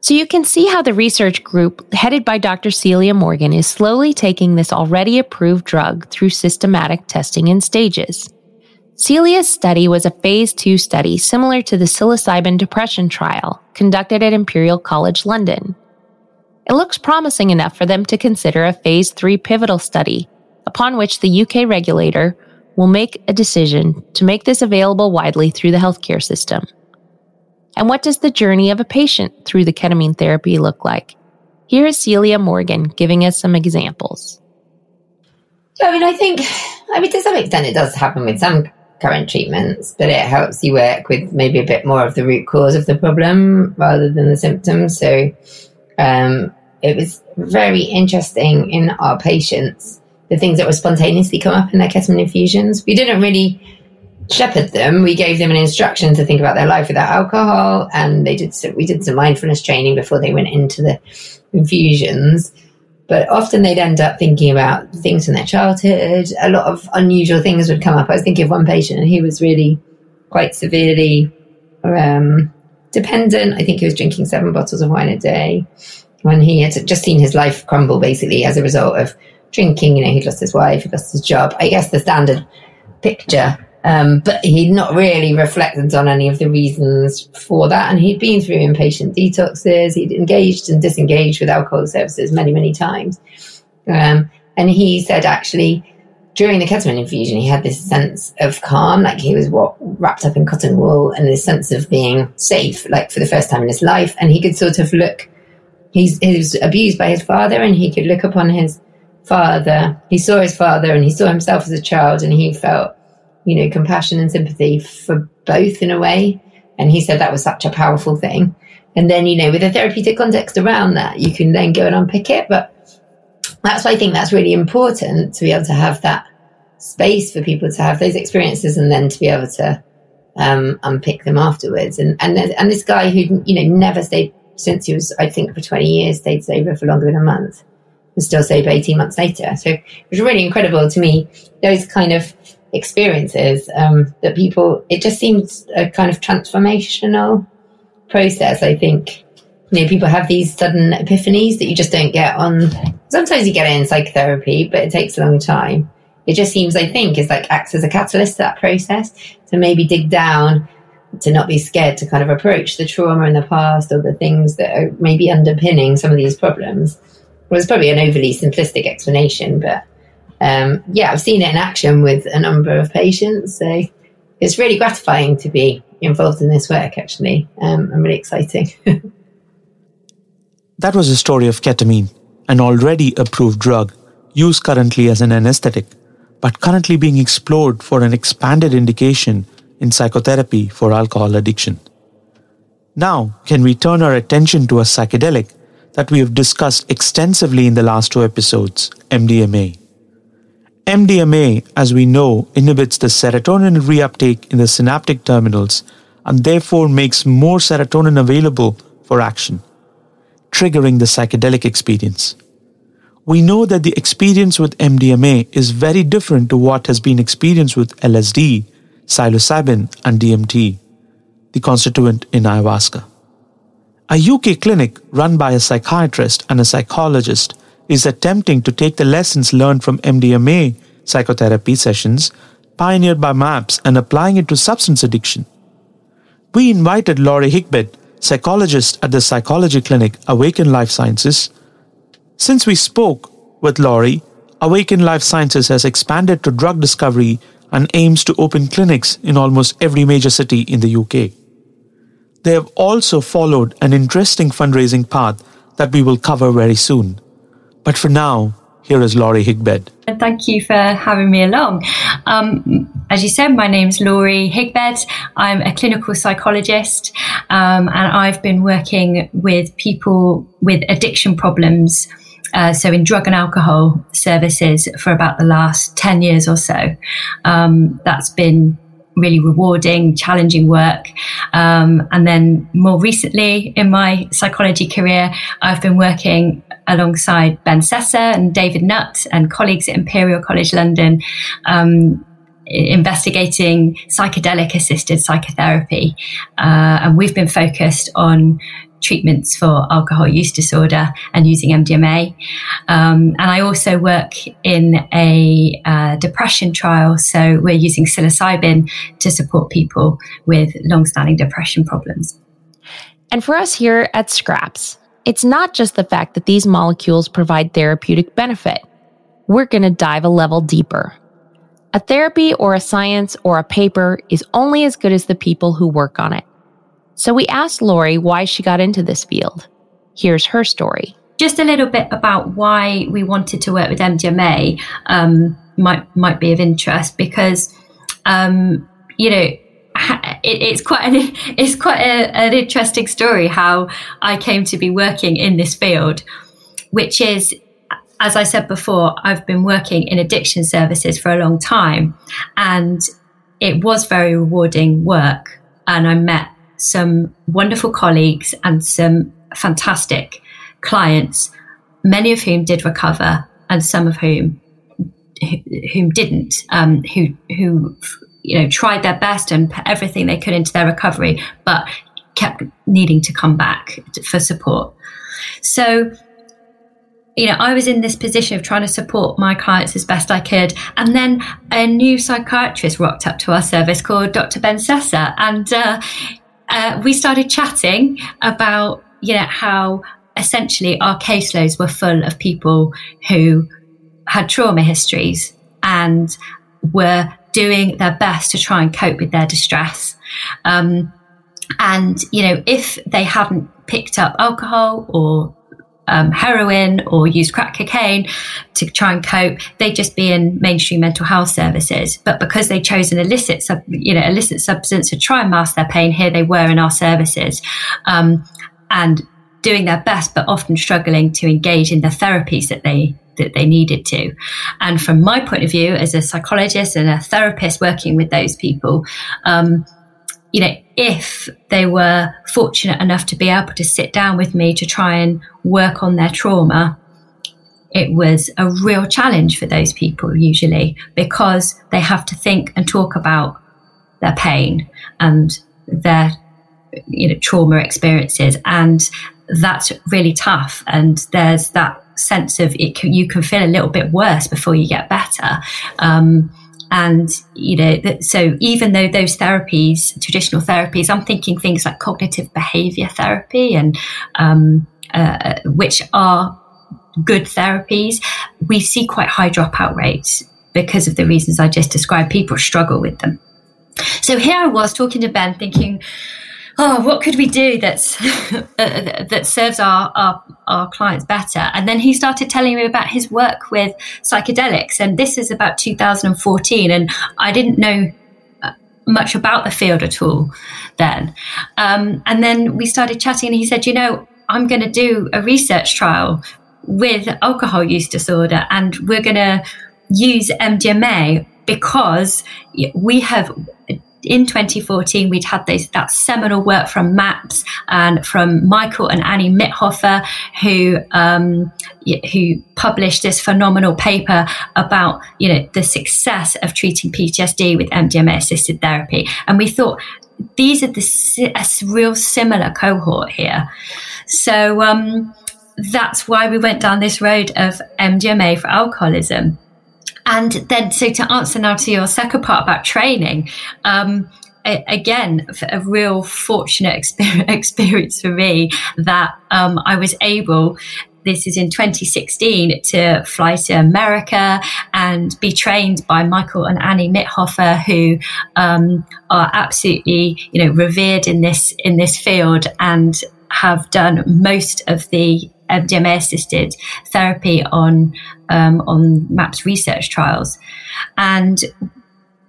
So you can see how the research group headed by Dr. Celia Morgan is slowly taking this already approved drug through systematic testing in stages. Celia's study was a phase 2 study similar to the psilocybin depression trial conducted at Imperial College London. It looks promising enough for them to consider a phase 3 pivotal study, upon which the UK regulator will make a decision to make this available widely through the healthcare system. And what does the journey of a patient through the ketamine therapy look like? Here is Celia Morgan giving us some examples.
I mean, I think, I mean, to some extent, it does happen with some current treatments, but it helps you work with maybe a bit more of the root cause of the problem rather than the symptoms. So, um, it was very interesting in our patients, the things that would spontaneously come up in their ketamine infusions. We didn't really shepherd them. We gave them an instruction to think about their life without alcohol, and they did. We did some mindfulness training before they went into the infusions. But often they'd end up thinking about things from their childhood. A lot of unusual things would come up. I was thinking of one patient, and he was really quite severely um, dependent. I think he was drinking seven bottles of wine a day when he had just seen his life crumble basically as a result of drinking. You know, he'd lost his wife, he'd lost his job. I guess the standard picture um, but he'd not really reflected on any of the reasons for that. And he'd been through inpatient detoxes, he'd engaged and disengaged with alcohol services many, many times. Um, and he said actually, during the ketamine infusion, he had this sense of calm, like he was what wrapped up in cotton wool, and this sense of being safe, like for the first time in his life. And he could sort of look. He's he was abused by his father, and he could look upon his father. He saw his father, and he saw himself as a child, and he felt you know, compassion and sympathy for both in a way. And he said that was such a powerful thing. And then, you know, with a therapeutic context around that, you can then go and unpick it. But that's why I think that's really important to be able to have that space for people to have those experiences and then to be able to um, unpick them afterwards. And, and, and this guy who, you know, never stayed since he was, I think, for 20 years, stayed sober for longer than a month, was still sober 18 months later. So it was really incredible to me, those kind of experiences um, that people, it just seems a kind of transformational process. I think, you know, people have these sudden epiphanies that you just don't get on. Sometimes you get it in psychotherapy, but it takes a long time. It just seems, I think, is like acts as a catalyst to that process to maybe dig down, to not be scared to kind of approach the trauma in the past or the things that are maybe underpinning some of these problems. Well, it's probably an overly simplistic explanation, but um, yeah, I've seen it in action with a number of patients. So it's really gratifying to be involved in this work, actually, um, and really exciting.
that was a story of ketamine, an already approved drug used currently as an anesthetic, but currently being explored for an expanded indication in psychotherapy for alcohol addiction. Now, can we turn our attention to a psychedelic that we have discussed extensively in the last two episodes, MDMA? MDMA, as we know, inhibits the serotonin reuptake in the synaptic terminals and therefore makes more serotonin available for action, triggering the psychedelic experience. We know that the experience with MDMA is very different to what has been experienced with LSD, psilocybin, and DMT, the constituent in ayahuasca. A UK clinic run by a psychiatrist and a psychologist is attempting to take the lessons learned from MDMA psychotherapy sessions pioneered by MAPS and applying it to substance addiction. We invited Laurie Higbed, psychologist at the psychology clinic Awaken Life Sciences. Since we spoke with Laurie, Awaken Life Sciences has expanded to drug discovery and aims to open clinics in almost every major city in the UK. They have also followed an interesting fundraising path that we will cover very soon. But for now, here is Laurie Higbed.
Thank you for having me along. Um, as you said, my name's Laurie Higbed. I'm a clinical psychologist um, and I've been working with people with addiction problems. Uh, so, in drug and alcohol services for about the last 10 years or so. Um, that's been really rewarding, challenging work. Um, and then more recently in my psychology career, I've been working alongside Ben Sessa and David Nutt and colleagues at Imperial College London. Um, investigating psychedelic assisted psychotherapy. Uh, and we've been focused on treatments for alcohol use disorder and using MDMA. Um, and I also work in a uh, depression trial. So we're using psilocybin to support people with long-standing depression problems.
And for us here at Skraps, it's not just the fact that these molecules provide therapeutic benefit. We're going to dive a level deeper. A therapy or a science or a paper is only as good as the people who work on it. So we asked Laurie why she got into this field. Here's her story.
Just a little bit about why we wanted to work with MDMA um, might might be of interest because um, you know it, it's quite an it's quite a, an interesting story how I came to be working in this field, which is as I said before, I've been working in addiction services for a long time, and it was very rewarding work. And I met some wonderful colleagues and some fantastic clients, many of whom did recover and some of whom whom didn't, um, who who you know tried their best and put everything they could into their recovery, but kept needing to come back for support. So you know, I was in this position of trying to support my clients as best I could. And then a new psychiatrist rocked up to our service called Dr. Ben Sessa. And uh, uh, we started chatting about you know how essentially our caseloads were full of people who had trauma histories and were doing their best to try and cope with their distress. Um, and you know, if they hadn't picked up alcohol or um, heroin or used crack cocaine to try and cope, they'd just be in mainstream mental health services. But because they chose an illicit, sub, you know, illicit substance to try and mask their pain, here they were in our services, um, and doing their best, but often struggling to engage in the therapies that they that they needed to. And from my point of view, as a psychologist and a therapist working with those people, um, you know, if they were fortunate enough to be able to sit down with me to try and work on their trauma, it was a real challenge for those people usually because they have to think and talk about their pain and their you know trauma experiences and that's really tough and there's that sense of it can, you can feel a little bit worse before you get better um, and, you know, so even though those therapies, traditional therapies, I'm thinking things like cognitive behavior therapy and, um, uh, which are good therapies, we see quite high dropout rates because of the reasons I just described. People struggle with them. So here I was talking to Ben thinking, oh, what could we do that's that serves our, our our clients better? And then he started telling me about his work with psychedelics, and this is about 2014, and I didn't know uh, much about the field at all then. Um, and then we started chatting, and he said, you know, I'm going to do a research trial with alcohol use disorder, and we're going to use MDMA because we have in 2014, we'd had those, that seminal work from MAPS and from Michael and Annie Mithoefer, who um, who published this phenomenal paper about you know the success of treating PTSD with MDMA assisted therapy, and we thought these are the a real similar cohort here. So um, that's why we went down this road of MDMA for alcoholism. And then, so to answer now to your second part about training, um, again, a real fortunate experience for me that um, I was able. This is in 2016 to fly to America and be trained by Michael and Annie Mithoefer, who um, are absolutely, you know, revered in this in this field and have done most of the MDMA assisted therapy on um, on MAPS research trials, and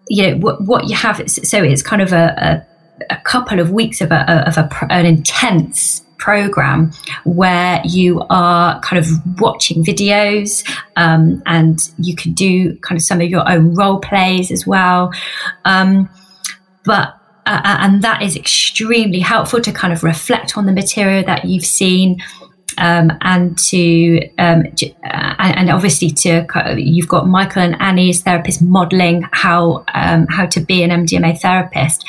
you know what, what you have. So it's kind of a, a, a couple of weeks of a, of a, an intense program where you are kind of watching videos um, and you can do kind of some of your own role plays as well. Um, but uh, and that is extremely helpful to kind of reflect on the material that you've seen um, and to um, uh, and obviously to you've got Michael and Annie's therapist modelling how um, how to be an MDMA therapist,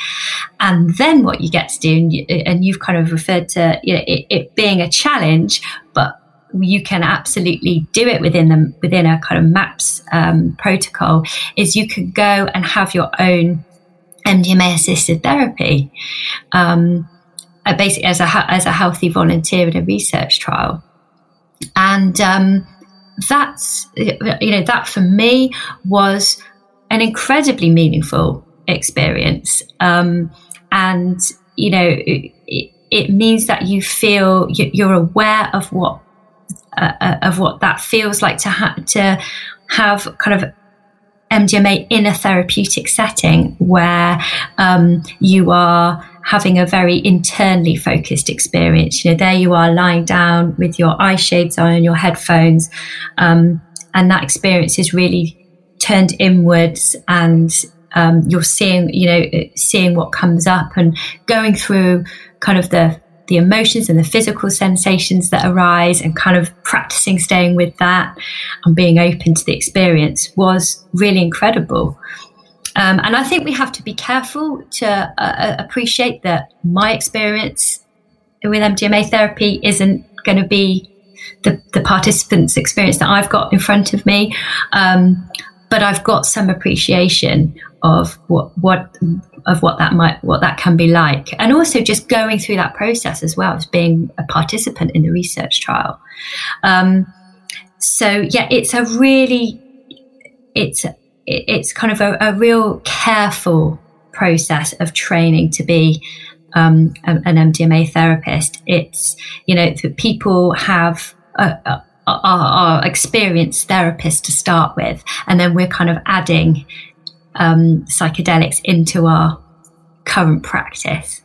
and then what you get to do, and, you, and you've kind of referred to you know, it, it being a challenge, but you can absolutely do it within the within a kind of MAPS um, protocol. Is you can go and have your own MDMA assisted therapy. Um, uh, basically as a as a healthy volunteer in a research trial, and um, that's you know that for me was an incredibly meaningful experience, um, and you know it, it, means that you feel you're aware of what uh, uh, of what that feels like to ha- to have kind of MDMA in a therapeutic setting where um, you are having a very internally focused experience. You know, there you are lying down with your eye shades on your headphones, um, and that experience is really turned inwards and um, you're seeing, you know, seeing what comes up and going through kind of the the emotions and the physical sensations that arise and kind of practicing staying with that and being open to the experience was really incredible. Um, and I think we have to be careful to uh, uh appreciate that my experience with MDMA therapy isn't going to be the, the participant's experience that I've got in front of me. Um, but I've got some appreciation of what, what of what that might what that can be like. And also just going through that process as well as being a participant in the research trial. Um, so yeah it's a really it's it's kind of a, a real careful process of training to be um, an MDMA therapist. It's you know people have are, are experienced therapists to start with, and then we're kind of adding um, psychedelics into our current practice.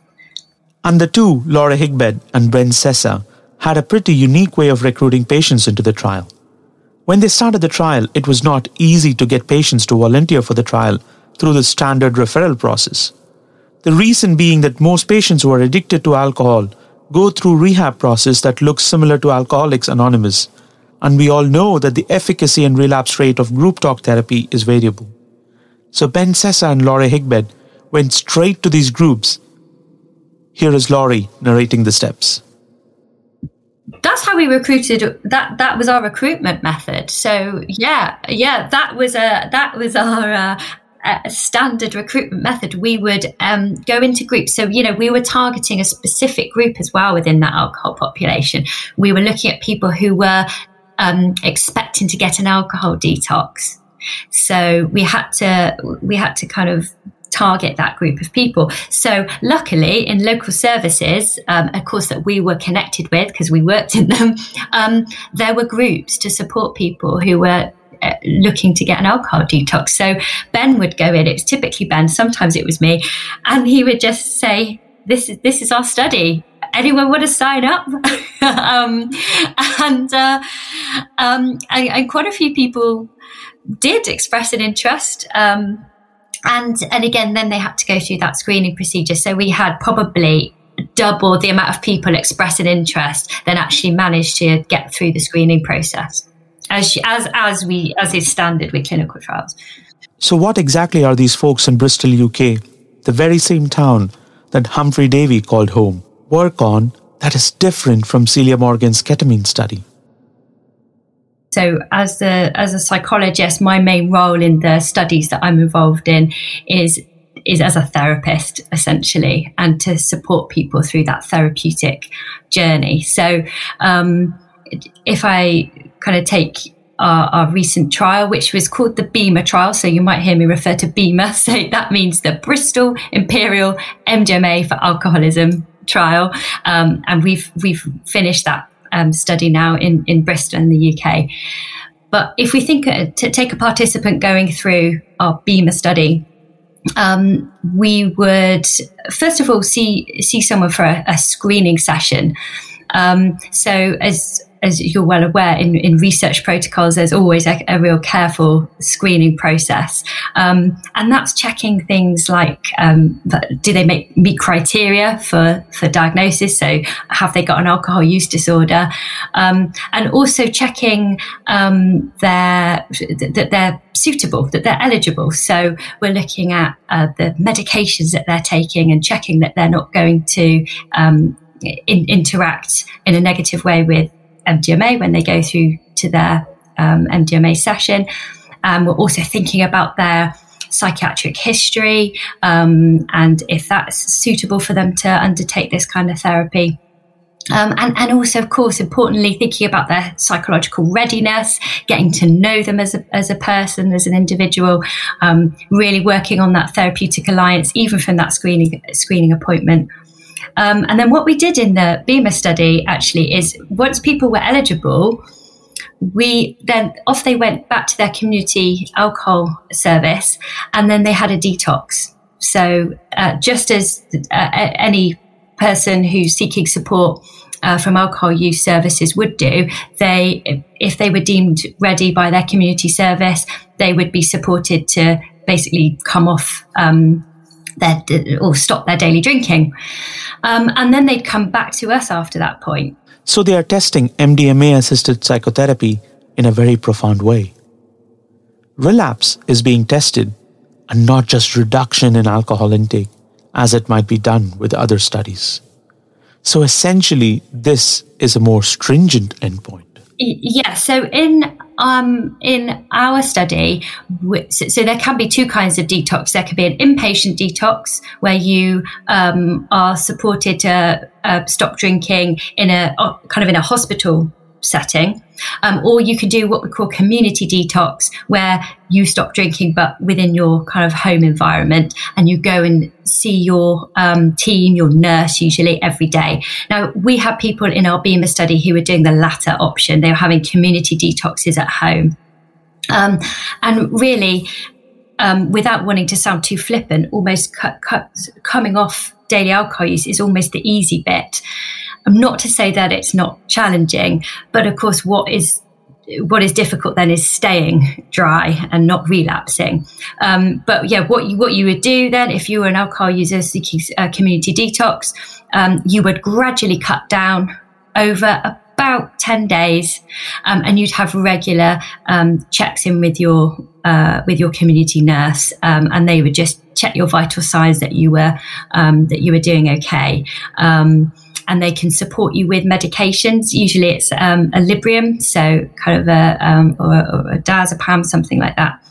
And the two, Laurie Higbed and Ben Sessa, had a pretty unique way of recruiting patients into the trial. When they started the trial, it was not easy to get patients to volunteer for the trial through the standard referral process. The reason being that most patients who are addicted to alcohol go through rehab process that looks similar to Alcoholics Anonymous, and we all know that the efficacy and relapse rate of group talk therapy is variable. So Ben Sessa and Laurie Higbed went straight to these groups. Here is Laurie narrating the steps.
That's how we recruited that that was our recruitment method. So yeah yeah that was a that was our uh, standard recruitment method. We would um, go into groups. So you know we were targeting a specific group as well within that alcohol population. We were looking at people who were um, expecting to get an alcohol detox so we had to we had to kind of target that group of people. So, luckily, in local services, um, of course, that we were connected with because we worked in them, um, there were groups to support people who were uh, looking to get an alcohol detox. So Ben would go in. It was typically Ben. Sometimes it was me, and he would just say, "This is this is our study." anyone want to sign up? um, and, uh, um, and, and, quite a few people did express an interest. Um, and, and again, then they had to go through that screening procedure. So we had probably double the amount of people express an interest than actually managed to get through the screening process as as as we as is standard with clinical trials
so what exactly are these folks in bristol uk the very same town that humphry davy called home work on that is different from celia morgan's ketamine study
so as as a psychologist my main role in the studies that i'm involved in is is as a therapist essentially and to support people through that therapeutic journey. So, um, if I kind of take our, our, recent trial, which was called the BIMA trial. So you might hear me refer to BIMA. So that means the Bristol Imperial MDMA for Alcoholism trial. Um, and we've, we've finished that um, study now in, in Bristol in the UK. But if we think uh, to take a participant going through our BIMA study, um, we would first of all see see someone for a, a screening session. Um, so as as you're well aware, in, in research protocols, there's always a, a real careful screening process. Um, and that's checking things like um, do they make, meet criteria for, for diagnosis? So, have they got an alcohol use disorder? Um, and also checking um, their, that they're suitable, that they're eligible. So, we're looking at uh, the medications that they're taking and checking that they're not going to um, in, interact in a negative way with MDMA when they go through to their um, MDMA session. Um, we're also thinking about their psychiatric history um, and if that's suitable for them to undertake this kind of therapy. Um, and, and also, of course, importantly, thinking about their psychological readiness, getting to know them as a, as a person, as an individual, um, really working on that therapeutic alliance, even from that screening screening appointment. Um, and then what we did in the BIMA study actually is once people were eligible, we then off they went back to their community alcohol service, and then they had a detox. So uh, just as uh, any person who's seeking support uh, from alcohol use services would do, they if they were deemed ready by their community service, they would be supported to basically come off um, their or stop their daily drinking. Um, and then they'd come back to us after that point.
So they are testing MDMA assisted psychotherapy in a very profound way. Relapse is being tested and not just reduction in alcohol intake, as it might be done with other studies. So essentially, this is a more stringent endpoint.
Yeah. So in um, in our study, so, there can be two kinds of detox. There can be an inpatient detox where you um, are supported to uh, stop drinking in a kind of in a hospital setting. Um, or you could do what we call community detox, where you stop drinking, but within your kind of home environment, and you go and see your um, team, your nurse, usually every day. Now, we have people in our BIMA study who were doing the latter option. They were having community detoxes at home. Um, and really, um, without wanting to sound too flippant, almost cut, cut, coming off daily alcohol use is almost the easy bit. Not to say that it's not challenging, but of course, what is what is difficult then is staying dry and not relapsing. Um, but yeah, what you, what you would do then, if you were an alcohol user seeking a community detox, um, you would gradually cut down over about 10 days um, and you'd have regular um, checks in with your uh, with your community nurse um, and they would just check your vital signs that you were um, that you were doing okay um, and they can support you with medications. Usually it's um, a Librium, so kind of a, um, or, or a diazepam, something like that,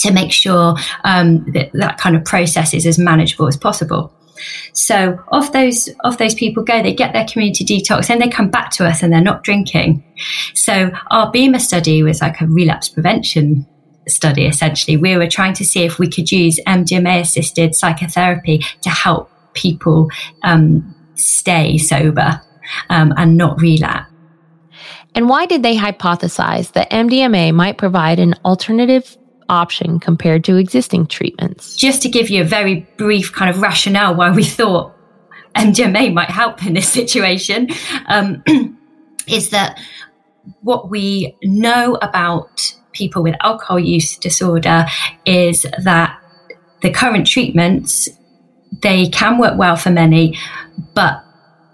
to make sure um, that that kind of process is as manageable as possible. So of those of those people go, they get their community detox, and they come back to us, and they're not drinking. So our BIMA study was like a relapse prevention study. Essentially, we were trying to see if we could use MDMA assisted psychotherapy to help people um, stay sober um, and not relapse.
And why did they hypothesize that MDMA might provide an alternative option compared to existing treatments?
Just to give you a very brief kind of rationale why we thought MDMA might help in this situation um, is that what we know about people with alcohol use disorder is that the current treatments they can work well for many, but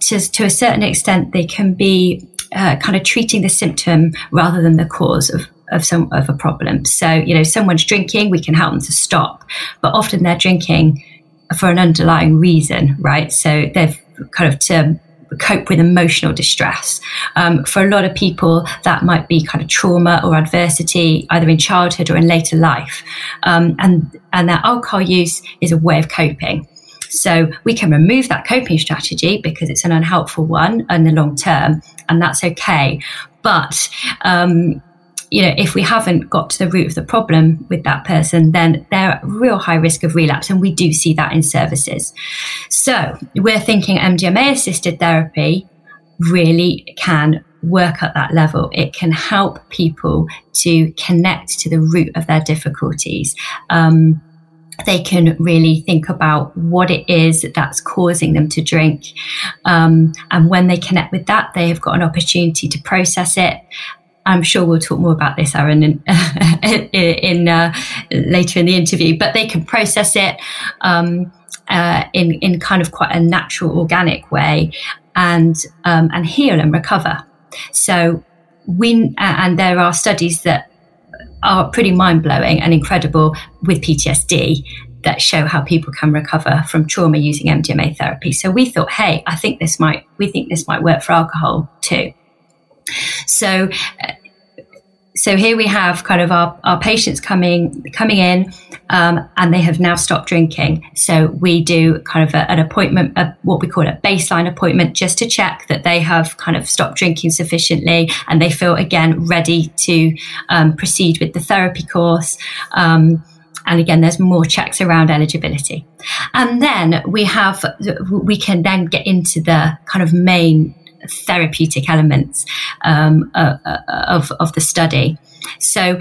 to, to a certain extent they can be uh, kind of treating the symptom rather than the cause of of some of a problem. So, you know, someone's drinking, we can help them to stop, but often they're drinking for an underlying reason, right? So they've kind of to cope with emotional distress. Um, for a lot of people, that might be kind of trauma or adversity, either in childhood or in later life. Um, and, and that alcohol use is a way of coping. So we can remove that coping strategy because it's an unhelpful one in the long term, and that's okay. But um, you know, if we haven't got to the root of the problem with that person, then they're at real high risk of relapse. And we do see that in services. So we're thinking MDMA assisted therapy really can work at that level. It can help people to connect to the root of their difficulties. Um, they can really think about what it is that's causing them to drink. Um, and when they connect with that, they have got an opportunity to process it I'm sure we'll talk more about this, Arun, in, in uh, later in the interview. But they can process it um, uh, in in kind of quite a natural, organic way, and um, and heal and recover. So we and there are studies that are pretty mind blowing and incredible with PTSD that show how people can recover from trauma using MDMA therapy. So we thought, hey, I think this might we think this might work for alcohol too. So, uh, so here we have kind of our, our patients coming coming in, um, and they have now stopped drinking. So we do kind of a, an appointment, a, what we call a baseline appointment, just to check that they have kind of stopped drinking sufficiently and they feel again ready to um, proceed with the therapy course. Um, and again, there's more checks around eligibility. And then we have, we can then get into the kind of main therapeutic elements um, uh, uh, of, of the study. So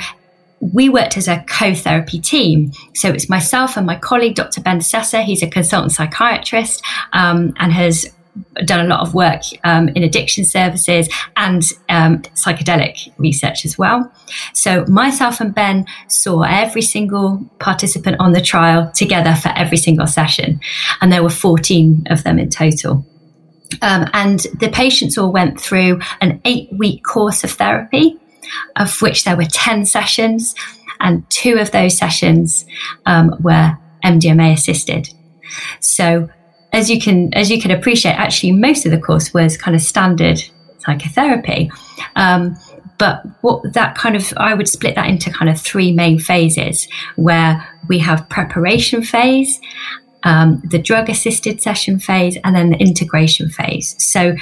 we worked as a co-therapy team. So it's myself and my colleague, Dr. Ben Sessa. He's a consultant psychiatrist um, and has done a lot of work um, in addiction services and um, psychedelic research as well. So myself and Ben saw every single participant on the trial together for every single session, and there were 14 of them in total. Um, and the patients all went through an eight week course of therapy, of which there were 10 sessions, and two of those sessions um, were MDMA assisted. So, as you can as you can appreciate, actually, most of the course was kind of standard psychotherapy. Um, but what that kind of, I would split that into kind of three main phases where we have preparation phase um, the drug assisted session phase, and then the integration phase. So,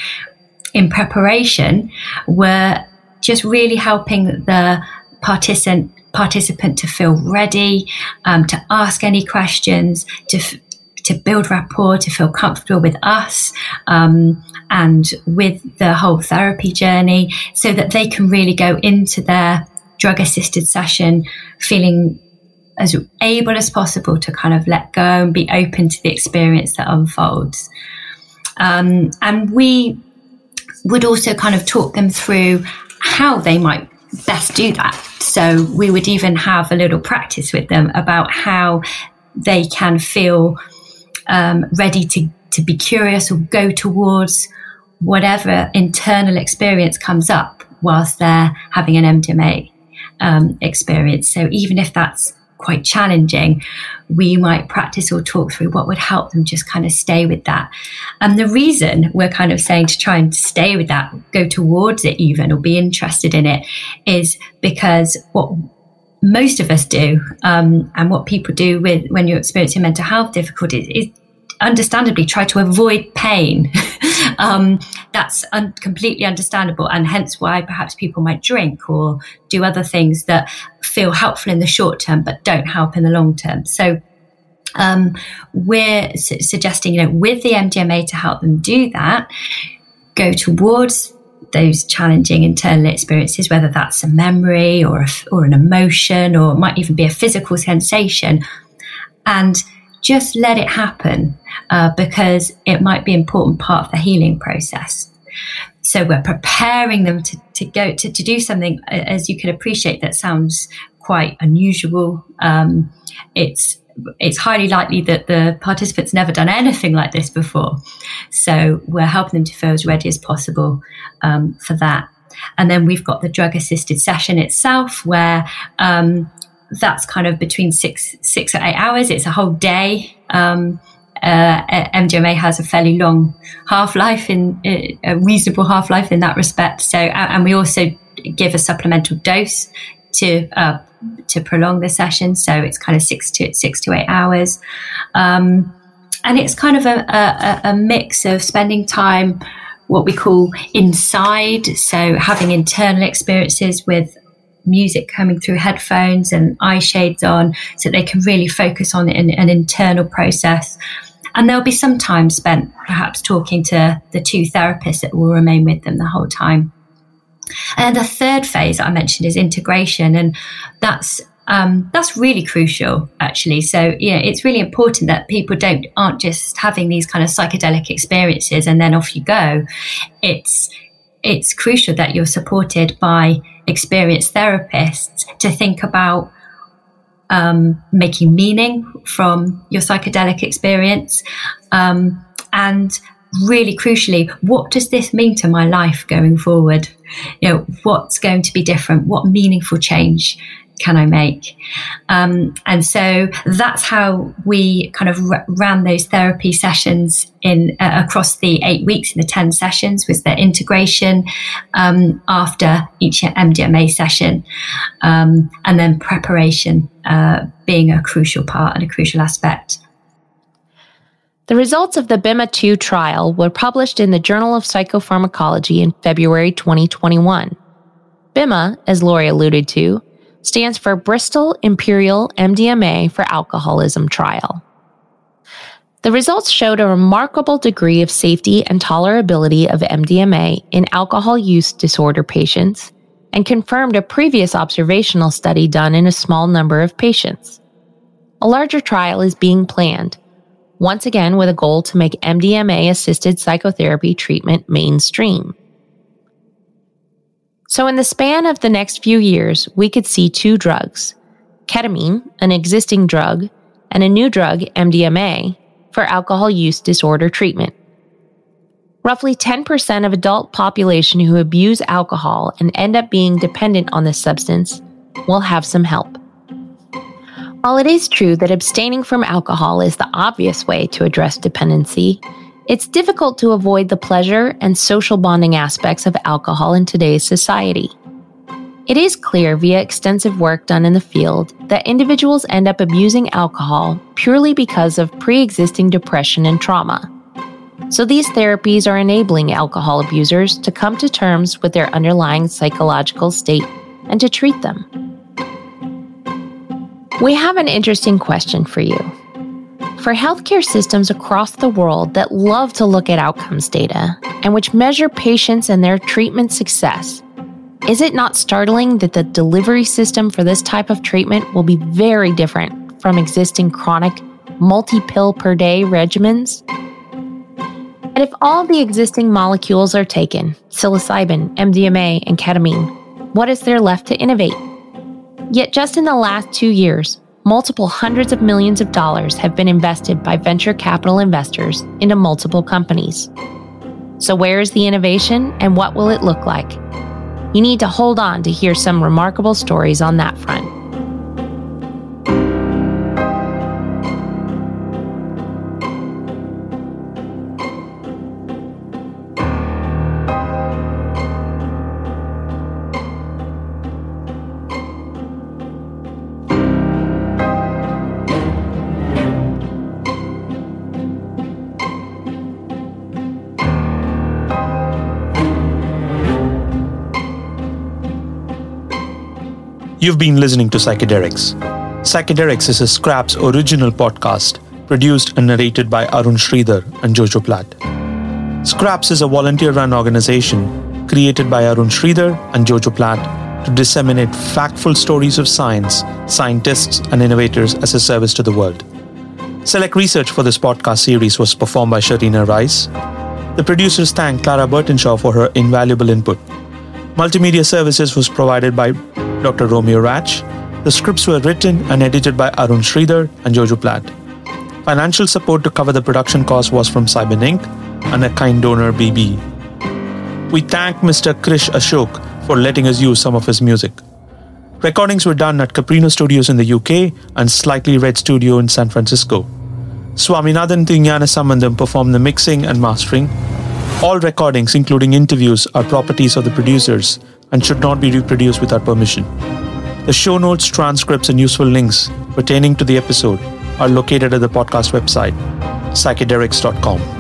in preparation, we're just really helping the participant participant to feel ready, um, to ask any questions, to to build rapport, to feel comfortable with us um, and with the whole therapy journey, so that they can really go into their drug assisted session feeling as able as possible to kind of let go and be open to the experience that unfolds. Um, and we would also kind of talk them through how they might best do that. So we would even have a little practice with them about how they can feel um, ready to, to be curious or go towards whatever internal experience comes up whilst they're having an MDMA um, experience. So even if that's quite challenging, we might practice or talk through what would help them just kind of stay with that. And the reason we're kind of saying to try and stay with that, go towards it even, or be interested in it, is because what most of us do, um, and what people do with when you're experiencing mental health difficulties, is understandably try to avoid pain. um, that's un- completely understandable, and hence why perhaps people might drink or do other things that feel helpful in the short term but don't help in the long term. So um, we're su- suggesting, you know, with the MDMA to help them do that, go towards those challenging internal experiences, whether that's a memory or a, or an emotion, or it might even be a physical sensation, and just let it happen uh, because it might be an important part of the healing process. So we're preparing them to, to go to, to do something, as you can appreciate, that sounds quite unusual. Um, it's it's highly likely that the participants never done anything like this before. So we're helping them to feel as ready as possible um, for that. And then we've got the drug assisted session itself, where um, that's kind of between six six or eight hours. It's a whole day. Um, uh, MDMA has a fairly long half life in a reasonable half life in that respect. So, and we also give a supplemental dose to uh, to prolong the session. So it's kind of six to six to eight hours, um, and it's kind of a, a, a mix of spending time what we call inside, so having internal experiences with music coming through headphones and eye shades on so they can really focus on an, an internal process. And there'll be some time spent perhaps talking to the two therapists that will remain with them the whole time. And the third phase I mentioned is integration, and that's um, that's really crucial, actually. So, yeah, it's really important that people don't aren't just having these kind of psychedelic experiences and then off you go. It's it's crucial that you're supported by experienced therapists to think about um, making meaning from your psychedelic experience um, and really crucially, what does this mean to my life going forward? You know, what's going to be different? What meaningful change can I make? Um, and so that's how we kind of r- ran those therapy sessions in uh, across the eight weeks in the 10 sessions was the integration um, after each MDMA session um, and then preparation uh, being a crucial part and a crucial aspect.
The results of the BIMA 2 trial were published in the Journal of Psychopharmacology in February 2021. BIMA, as Laurie alluded to, stands for Bristol Imperial MDMA for Alcoholism Trial. The results showed a remarkable degree of safety and tolerability of MDMA in alcohol use disorder patients and confirmed a previous observational study done in a small number of patients. A larger trial is being planned once again with a goal to make MDMA assisted psychotherapy treatment mainstream. So, in the span of the next few years, we could see two drugs ketamine, an existing drug, and a new drug, MDMA, for alcohol use disorder treatment. Roughly 10% of adult population who abuse alcohol and end up being dependent on this substance will have some help. While it is true that abstaining from alcohol is the obvious way to address dependency, it's difficult to avoid the pleasure and social bonding aspects of alcohol in today's society. It is clear via extensive work done in the field that individuals end up abusing alcohol purely because of pre existing depression and trauma. So these therapies are enabling alcohol abusers to come to terms with their underlying psychological state and to treat them. We have an interesting question for you. For healthcare systems across the world that love to look at outcomes data and which measure patients and their treatment success, is it not startling that the delivery system for this type of treatment will be very different from existing chronic multi pill per day regimens? And if all the existing molecules are taken, psilocybin, MDMA, and ketamine, what is there left to innovate? Yet, just in the last two years, multiple hundreds of millions of dollars have been invested by venture capital investors into multiple companies. So, where is the innovation and what will it look like? You need to hold on to hear some remarkable stories on that front.
You've been listening to Psychedelics. Psychedelics is a Skraps original podcast produced and narrated by Arun Sridhar and Jojo Platt. Skraps is a volunteer run organization created by Arun Sridhar and Jojo Platt to disseminate factful stories of science, scientists, and innovators as a service to the world. Select research for this podcast series was performed by Sharina Rice. The producers thank Clara Burtonshaw for her invaluable input. Multimedia services was provided by Dr. Romeo Ratch. The scripts were written and edited by Arun Sridhar and Jojo Platt. Financial support to cover the production cost was from Cyber Inc. and a kind donor BB. We thank Mr. Krish Ashok for letting us use some of his music. Recordings were done at Caprino Studios in the UK and Slightly Red Studio in San Francisco. Swaminathan Tingyana Sambandam performed the mixing and mastering. All recordings, including interviews, are properties of the producers and should not be reproduced without permission. The show notes, transcripts, and useful links pertaining to the episode are located at the podcast website, psychedelics.com.